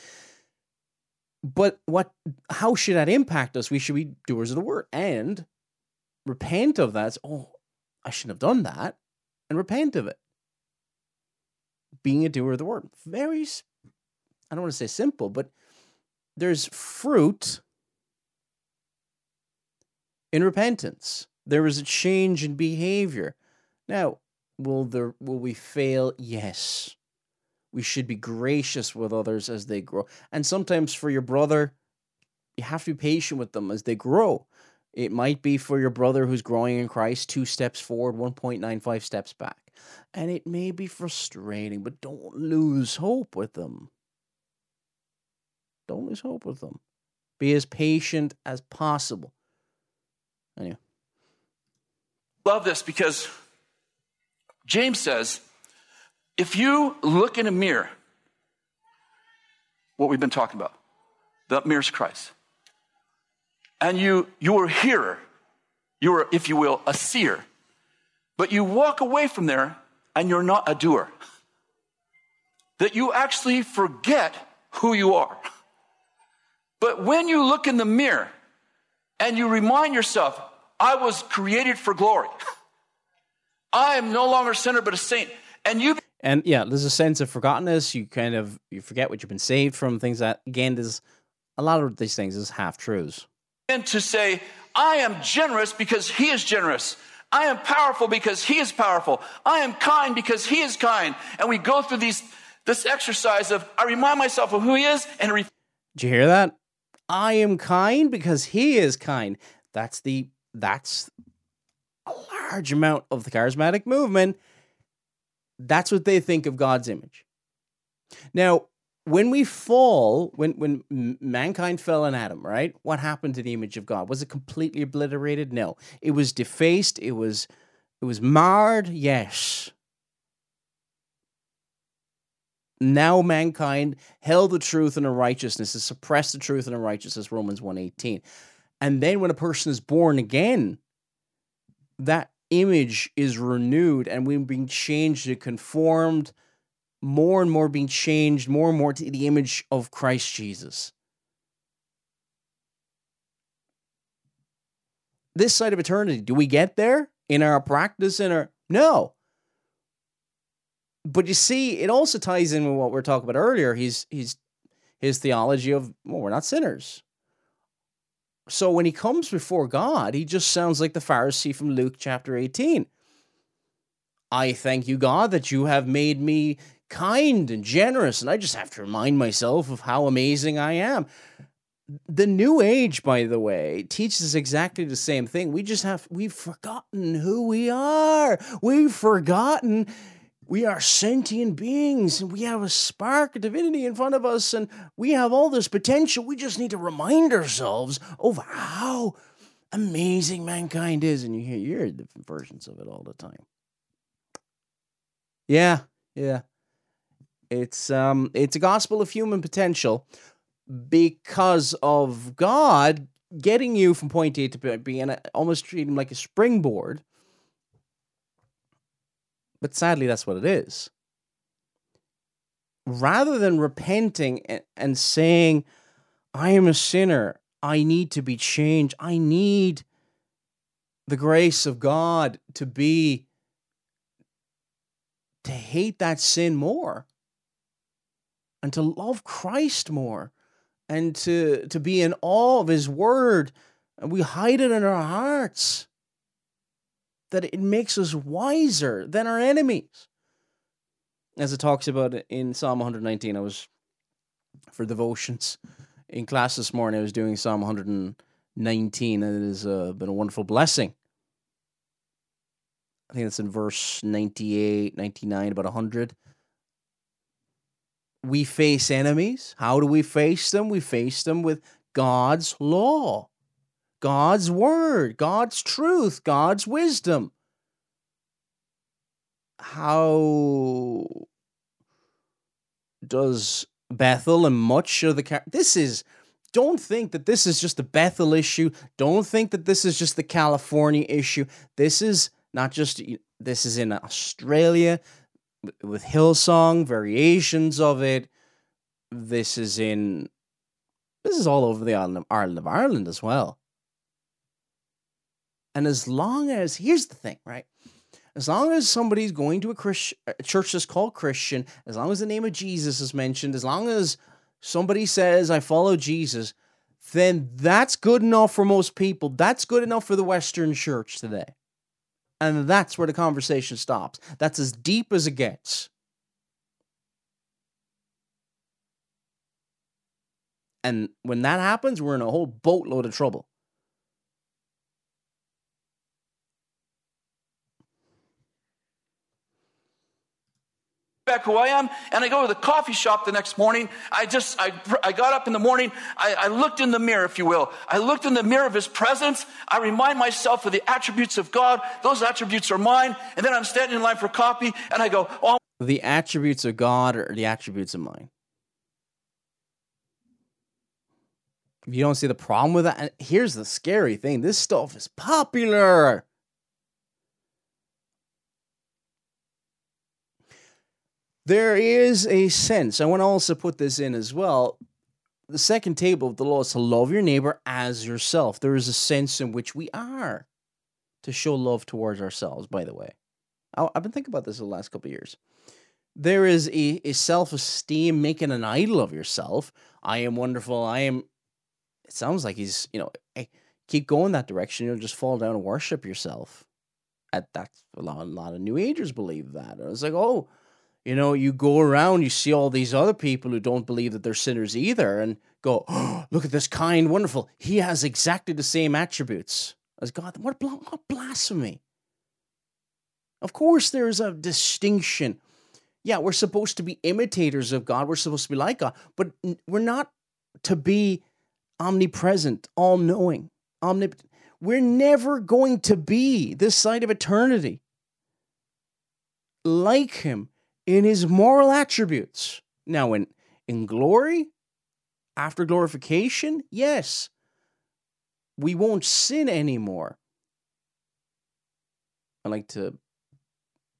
But what? How should that impact us? We should be doers of the word and repent of that. Oh, I shouldn't have done that, and repent of it. Being a doer of the word, very. I don't want to say simple, but there's fruit in repentance. There is a change in behavior. Now, Will there will we fail? Yes. We should be gracious with others as they grow. And sometimes for your brother, you have to be patient with them as they grow. It might be for your brother who's growing in Christ, two steps forward, 1.95 steps back. And it may be frustrating, but don't lose hope with them. Don't lose hope with them. Be as patient as possible. Anyway. Love this because James says, if you look in a mirror, what we've been talking about, the mirror's Christ, and you you are a hearer, you are, if you will, a seer, but you walk away from there and you're not a doer. That you actually forget who you are. But when you look in the mirror and you remind yourself, I was created for glory. I am no longer a sinner, but a saint. And you. And yeah, there's a sense of forgottenness. You kind of you forget what you've been saved from. Things that again, there's a lot of these things is half truths. And to say, I am generous because He is generous. I am powerful because He is powerful. I am kind because He is kind. And we go through these this exercise of I remind myself of who He is and. Re- Did you hear that? I am kind because He is kind. That's the that's a large amount of the charismatic movement, that's what they think of God's image. Now, when we fall, when when mankind fell in Adam, right? What happened to the image of God? Was it completely obliterated? No. It was defaced, it was it was marred, yes. Now mankind held the truth and righteousness, suppressed the truth and righteousness, Romans 118. And then when a person is born again, that image is renewed and we're being changed to conformed more and more being changed more and more to the image of Christ Jesus. This side of eternity, do we get there in our practice in our no. But you see, it also ties in with what we are talking about earlier. He's he's his theology of well, we're not sinners. So when he comes before God, he just sounds like the Pharisee from Luke chapter 18. I thank you, God, that you have made me kind and generous, and I just have to remind myself of how amazing I am. The new age, by the way, teaches exactly the same thing. We just have, we've forgotten who we are. We've forgotten we are sentient beings and we have a spark of divinity in front of us and we have all this potential. We just need to remind ourselves of how amazing mankind is. And you hear, you different versions of it all the time. Yeah, yeah. It's um it's a gospel of human potential because of God getting you from point A to point B and almost treating like a springboard but sadly, that's what it is. Rather than repenting and saying, I am a sinner, I need to be changed, I need the grace of God to be, to hate that sin more and to love Christ more and to, to be in awe of his word. And we hide it in our hearts that it makes us wiser than our enemies. As it talks about in Psalm 119, I was for devotions in class this morning. I was doing Psalm 119, and it has uh, been a wonderful blessing. I think it's in verse 98, 99, about 100. We face enemies. How do we face them? We face them with God's law. God's word, God's truth, God's wisdom. How does Bethel and much of the this is don't think that this is just a Bethel issue. Don't think that this is just the California issue. This is not just this is in Australia with Hillsong variations of it. This is in this is all over the island of Ireland of Ireland as well. And as long as, here's the thing, right? As long as somebody's going to a, Christ, a church that's called Christian, as long as the name of Jesus is mentioned, as long as somebody says, I follow Jesus, then that's good enough for most people. That's good enough for the Western church today. And that's where the conversation stops. That's as deep as it gets. And when that happens, we're in a whole boatload of trouble. Back who I am, and I go to the coffee shop the next morning. I just, I, I got up in the morning, I, I looked in the mirror, if you will. I looked in the mirror of His presence. I remind myself of the attributes of God. Those attributes are mine. And then I'm standing in line for coffee, and I go, oh. The attributes of God are the attributes of mine. If you don't see the problem with that, here's the scary thing this stuff is popular. There is a sense, I want to also put this in as well. The second table of the law is to love your neighbor as yourself. There is a sense in which we are to show love towards ourselves, by the way. I've been thinking about this the last couple years. There is a, a self esteem, making an idol of yourself. I am wonderful. I am. It sounds like he's, you know, hey, keep going that direction. You'll just fall down and worship yourself. At that, a lot, a lot of New Agers believe that. It's like, oh, you know, you go around, you see all these other people who don't believe that they're sinners either, and go, oh, look at this kind, wonderful. He has exactly the same attributes as God. What, what blasphemy! Of course, there is a distinction. Yeah, we're supposed to be imitators of God. We're supposed to be like God, but we're not to be omnipresent, all knowing, omnipotent. We're never going to be this side of eternity like Him in his moral attributes. Now, in, in glory, after glorification, yes, we won't sin anymore. I like to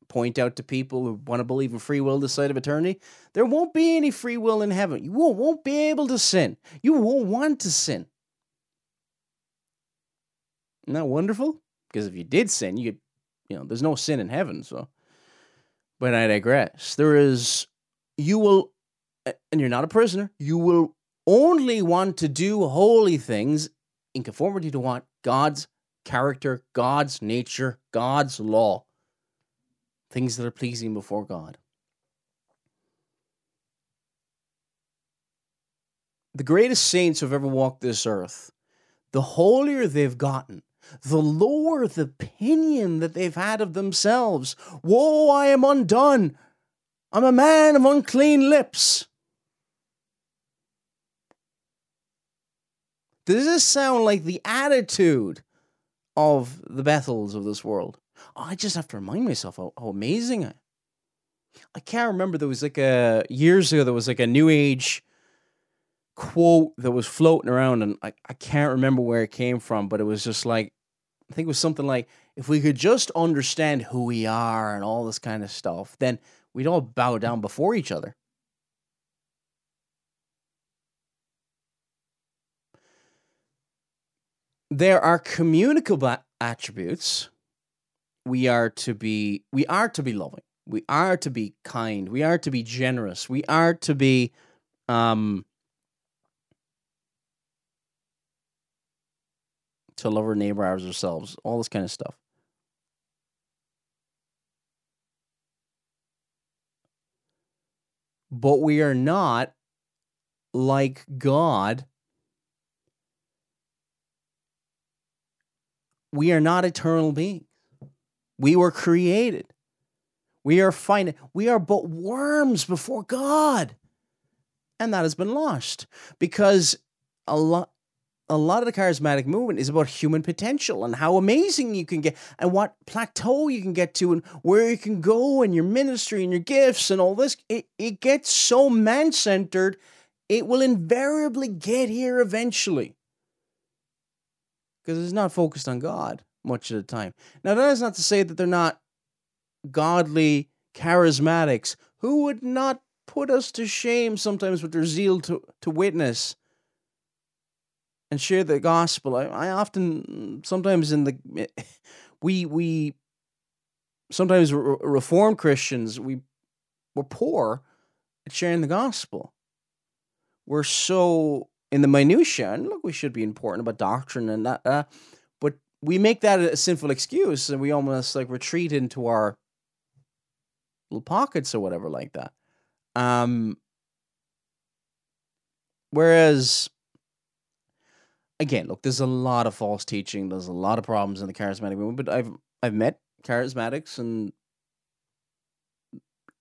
point out to people who want to believe in free will this side of eternity, there won't be any free will in heaven. You won't, won't be able to sin. You won't want to sin. Isn't that wonderful? Because if you did sin, you you know, there's no sin in heaven, so but I digress. There is you will and you're not a prisoner, you will only want to do holy things in conformity to what God's character, God's nature, God's law. Things that are pleasing before God. The greatest saints who have ever walked this earth, the holier they've gotten, the lower the opinion that they've had of themselves. Woe, I am undone. I'm a man of unclean lips. Does this sound like the attitude of the Bethels of this world? I just have to remind myself how, how amazing I. I can't remember. There was like a years ago. There was like a New Age quote that was floating around, and I, I can't remember where it came from, but it was just like I think it was something like, if we could just understand who we are and all this kind of stuff, then we'd all bow down before each other. There are communicable attributes. We are to be we are to be loving. We are to be kind. We are to be generous. We are to be um to love our neighbor as ourselves, all this kind of stuff. But we are not like God. We are not eternal beings. We were created. We are finite. We are but worms before God. And that has been lost because a lot a lot of the charismatic movement is about human potential and how amazing you can get and what plateau you can get to and where you can go and your ministry and your gifts and all this. It, it gets so man centered, it will invariably get here eventually. Because it's not focused on God much of the time. Now, that is not to say that they're not godly charismatics who would not put us to shame sometimes with their zeal to, to witness and share the gospel. I, I often, sometimes in the, we we, sometimes re- reformed Christians we we're poor at sharing the gospel. We're so in the minutia, and look, we should be important about doctrine and that, uh, but we make that a sinful excuse, and we almost like retreat into our little pockets or whatever like that. Um, whereas again, look, there's a lot of false teaching. There's a lot of problems in the charismatic movement, but I've I've met charismatics and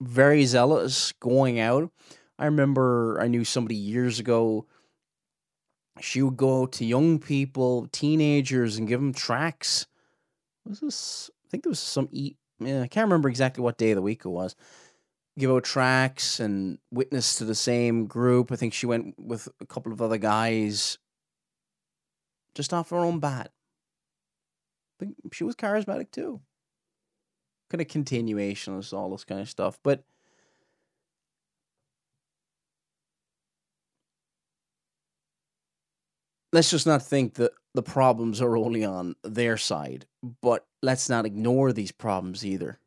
very zealous going out. I remember I knew somebody years ago. She would go to young people, teenagers, and give them tracks. Was this? I think there was some eat. Yeah, I can't remember exactly what day of the week it was. Give out tracks and witness to the same group. I think she went with a couple of other guys just off her own bat. But she was charismatic too. Kind of continuation of all this kind of stuff. But let's just not think that the problems are only on their side, but let's not ignore these problems either.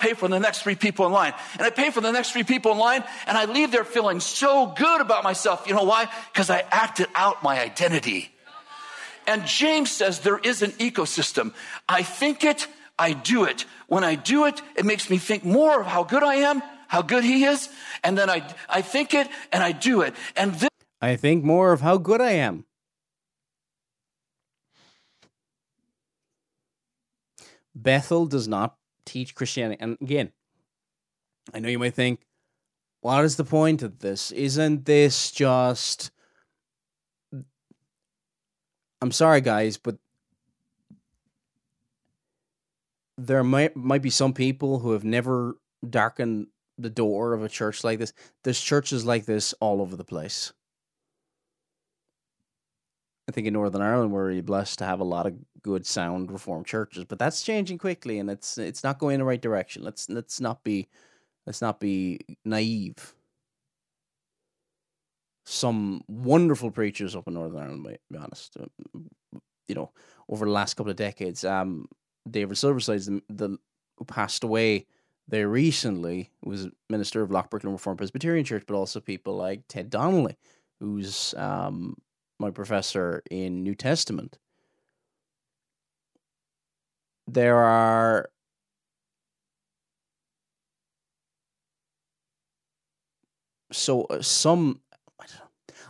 Pay for the next three people in line. And I pay for the next three people in line, and I leave there feeling so good about myself. You know why? Because I acted out my identity. And James says there is an ecosystem. I think it, I do it. When I do it, it makes me think more of how good I am, how good he is, and then I, I think it and I do it. And this I think more of how good I am. Bethel does not teach Christianity. And again, I know you might think, what is the point of this? Isn't this just. I'm sorry, guys, but there might might be some people who have never darkened the door of a church like this. There's churches like this all over the place. I think in Northern Ireland we're blessed to have a lot of good, sound Reformed churches, but that's changing quickly, and it's it's not going in the right direction. Let's let's not be let's not be naive. Some wonderful preachers up in Northern Ireland, to be honest. Uh, you know, over the last couple of decades, um, David Silverside, the, the who passed away there recently, was minister of Loughbrickland Reformed Presbyterian Church, but also people like Ted Donnelly, who's um, my professor in New Testament. There are so uh, some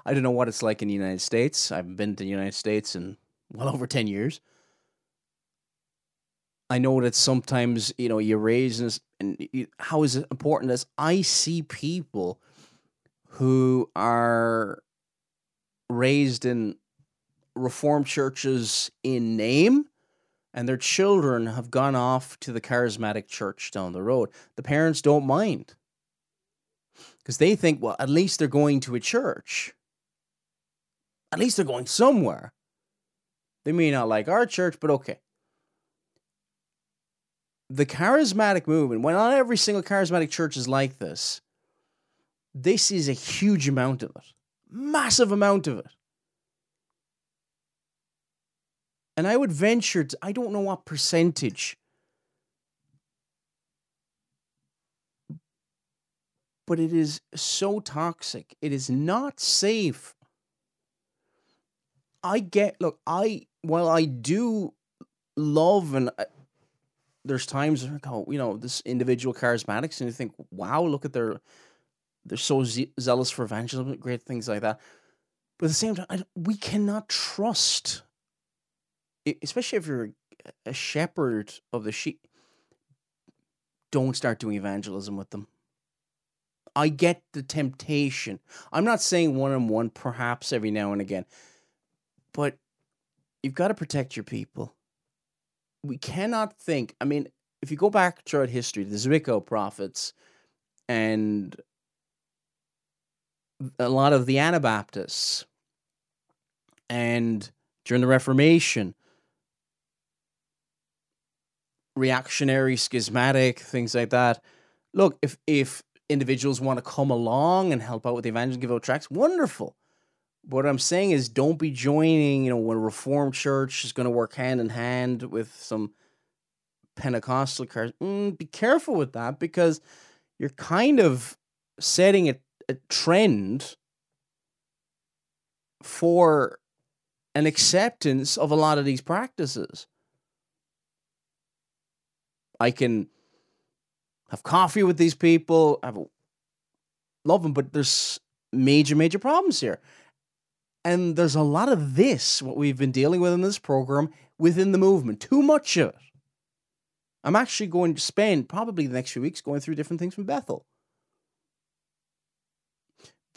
I don't, know, what it's like in the United States. I haven't been to the United States in well over 10 years. I know that sometimes, you know, you raise and, and you, how is it important as I see people who are raised in reformed churches in name and their children have gone off to the charismatic church down the road. The parents don't mind because they think, well, at least they're going to a church. At least they're going somewhere. They may not like our church, but okay. The charismatic movement, well, not every single charismatic church is like this. This is a huge amount of it, massive amount of it. And I would venture to, I don't know what percentage, but it is so toxic. It is not safe. I get, look, I, while I do love and uh, there's times I go, you know, this individual charismatics, and you think, wow, look at their, they're so ze- zealous for evangelism, great things like that. But at the same time, I, we cannot trust, especially if you're a shepherd of the sheep. Don't start doing evangelism with them. I get the temptation. I'm not saying one on one, perhaps every now and again, but you've got to protect your people. We cannot think. I mean, if you go back throughout history, the Zwickau prophets and a lot of the Anabaptists and during the Reformation, reactionary, schismatic, things like that. Look, if if individuals want to come along and help out with the evangelism, give out tracts, wonderful what I'm saying is don't be joining, you know, when a reformed church is going to work hand in hand with some Pentecostal cars. Mm, be careful with that because you're kind of setting a, a trend for an acceptance of a lot of these practices. I can have coffee with these people, I love them, but there's major, major problems here. And there's a lot of this, what we've been dealing with in this program, within the movement. Too much of it. I'm actually going to spend probably the next few weeks going through different things from Bethel.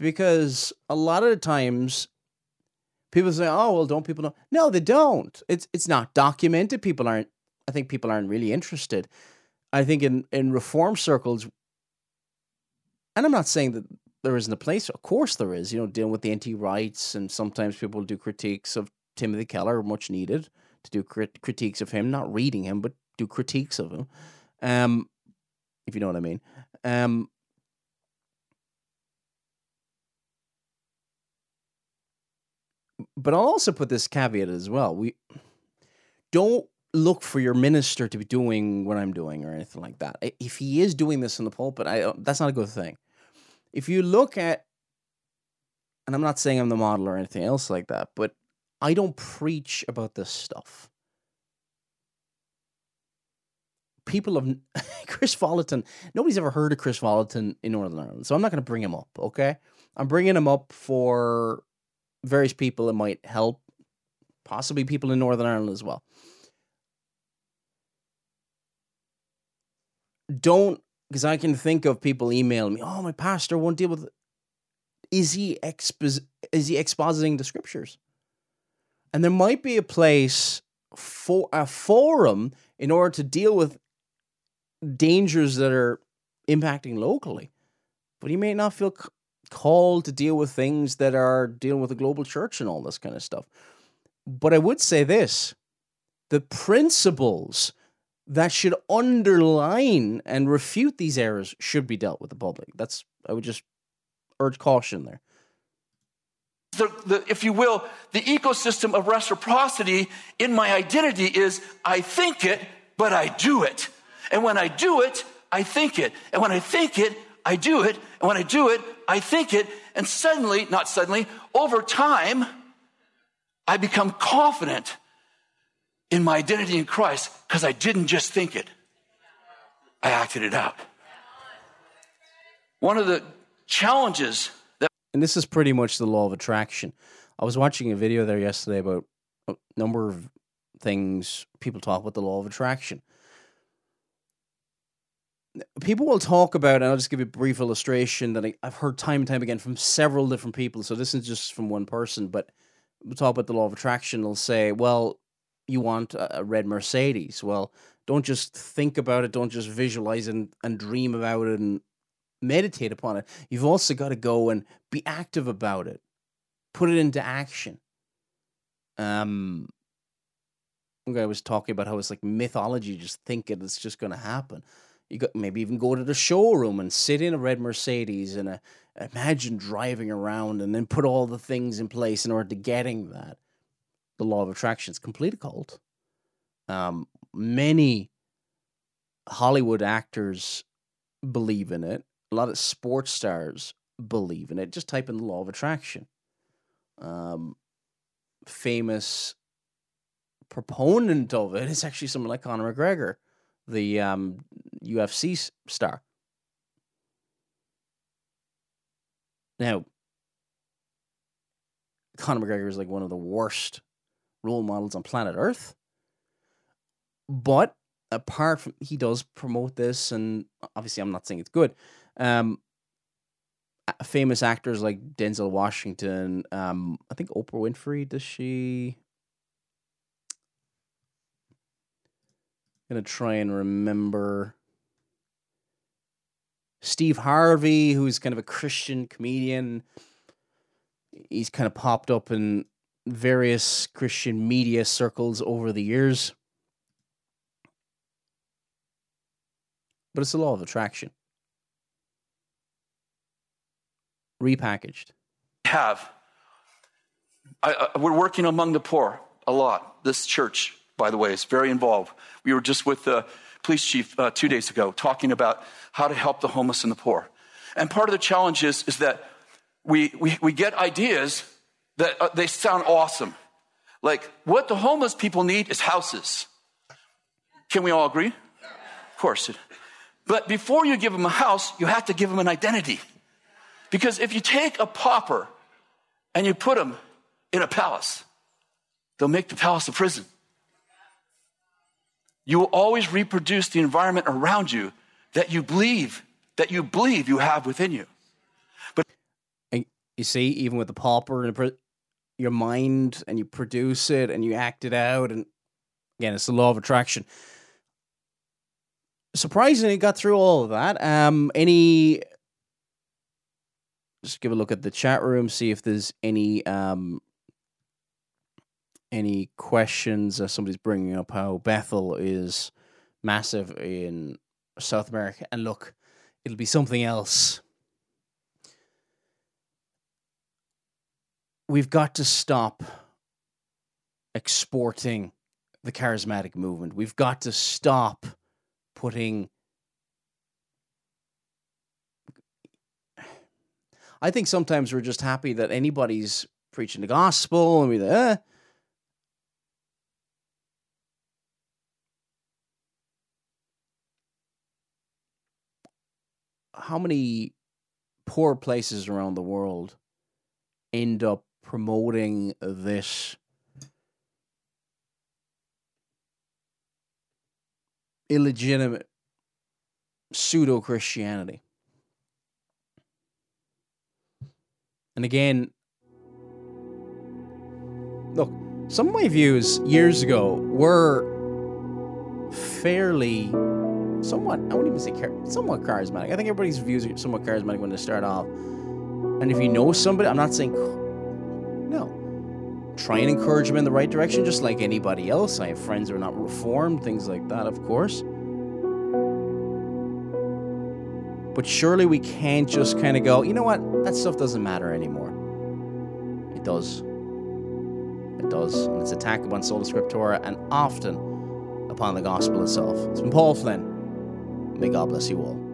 Because a lot of the times people say, oh, well, don't people know? No, they don't. It's it's not documented. People aren't, I think people aren't really interested. I think in, in reform circles, and I'm not saying that there isn't a place. Of course, there is. You know, dealing with the anti rights, and sometimes people do critiques of Timothy Keller, much needed to do crit- critiques of him, not reading him, but do critiques of him. Um, if you know what I mean. Um, but I'll also put this caveat as well. We don't look for your minister to be doing what I'm doing or anything like that. If he is doing this in the pulpit, I that's not a good thing if you look at, and I'm not saying I'm the model or anything else like that, but I don't preach about this stuff. People of Kris Vallotton, nobody's ever heard of Kris Vallotton in Northern Ireland, so I'm not going to bring him up, okay? I'm bringing him up for various people that might help, possibly people in Northern Ireland as well. Don't because I can think of people emailing me, "Oh, my pastor won't deal with." It. Is he expos- Is he expositing the scriptures? And there might be a place for a forum in order to deal with dangers that are impacting locally, but he may not feel called to deal with things that are dealing with the global church and all this kind of stuff. But I would say this: the principles that should underline and refute these errors should be dealt with the public. That's I would just urge caution there. The, the, if you will, the ecosystem of reciprocity in my identity is I think it, but I do it. And when I do it, I think it. And when I think it, I do it. And when I do it, I think it. And suddenly, not suddenly, over time, I become confident in my identity in Christ because I didn't just think it, I acted it out. One of the challenges that. And this is pretty much the law of attraction. I was watching a video there yesterday about a number of things people talk about the law of attraction. People will talk about, and I'll just give you a brief illustration that I, have heard time and time again from several different people. So this is just from one person, but we'll talk about the law of attraction. They'll say, well, you want a red Mercedes. Well, don't just think about it, don't just visualize and, and dream about it and meditate upon it. You've also got to go and be active about it. Put it into action. Um one guy was talking about how it's like mythology, just think it, it's just gonna happen. You got maybe even go to the showroom and sit in a red Mercedes and a, imagine driving around and then put all the things in place in order to getting that the law of attraction is complete occult. Um, many Hollywood actors believe in it. A lot of sports stars believe in it. Just type in the law of attraction. Um, famous proponent of it is actually someone like Conor McGregor, the um, UFC star. Now, Conor McGregor is like one of the worst role models on planet Earth. But apart from he does promote this, and obviously I'm not saying it's good. Um, famous actors like Denzel Washington, um, I think Oprah Winfrey. Does she? Gonna try and remember. Steve Harvey, who's kind of a Christian comedian, he's kind of popped up in various Christian media circles over the years. But it's a law of attraction. Repackaged. Have. I, I, we're working among the poor a lot. This church, by the way, is very involved. We were just with the police chief uh, two days ago talking about how to help the homeless and the poor. And part of the challenge is, is that we, we, we get ideas that uh, they sound awesome. Like what the homeless people need is houses. Can we all agree? Of course. But before you give them a house, you have to give them an identity. Because if you take a pauper and you put them in a palace, they'll make the palace a prison. You will always reproduce the environment around you that you believe that you believe you have within you. But and you see, even with the pauper and your mind and you produce it and you act it out. And again, it's the law of attraction. Surprisingly, got through all of that. Um, any just give a look at the chat room, see if there's any um any questions. Uh, somebody's bringing up how Bethel is massive in South America, and look, it'll be something else we've got to stop exporting the charismatic movement. We've got to stop putting. I think sometimes we're just happy that anybody's preaching the gospel and like, eh. How many poor places around the world end up promoting this illegitimate pseudo Christianity. And again, look, some of my views years ago were fairly, somewhat, I wouldn't even say char- somewhat charismatic. I think everybody's views are somewhat charismatic when they start off. And if you know somebody, I'm not saying no. try and encourage them in the right direction, just like anybody else. I have friends who are not reformed, things like that, of course. But surely we can't just kind of go, you know what, that stuff doesn't matter anymore. It does. It does. And it's attack upon sola scriptura and often upon the gospel itself. It's been Paul Flynn. May God bless you all.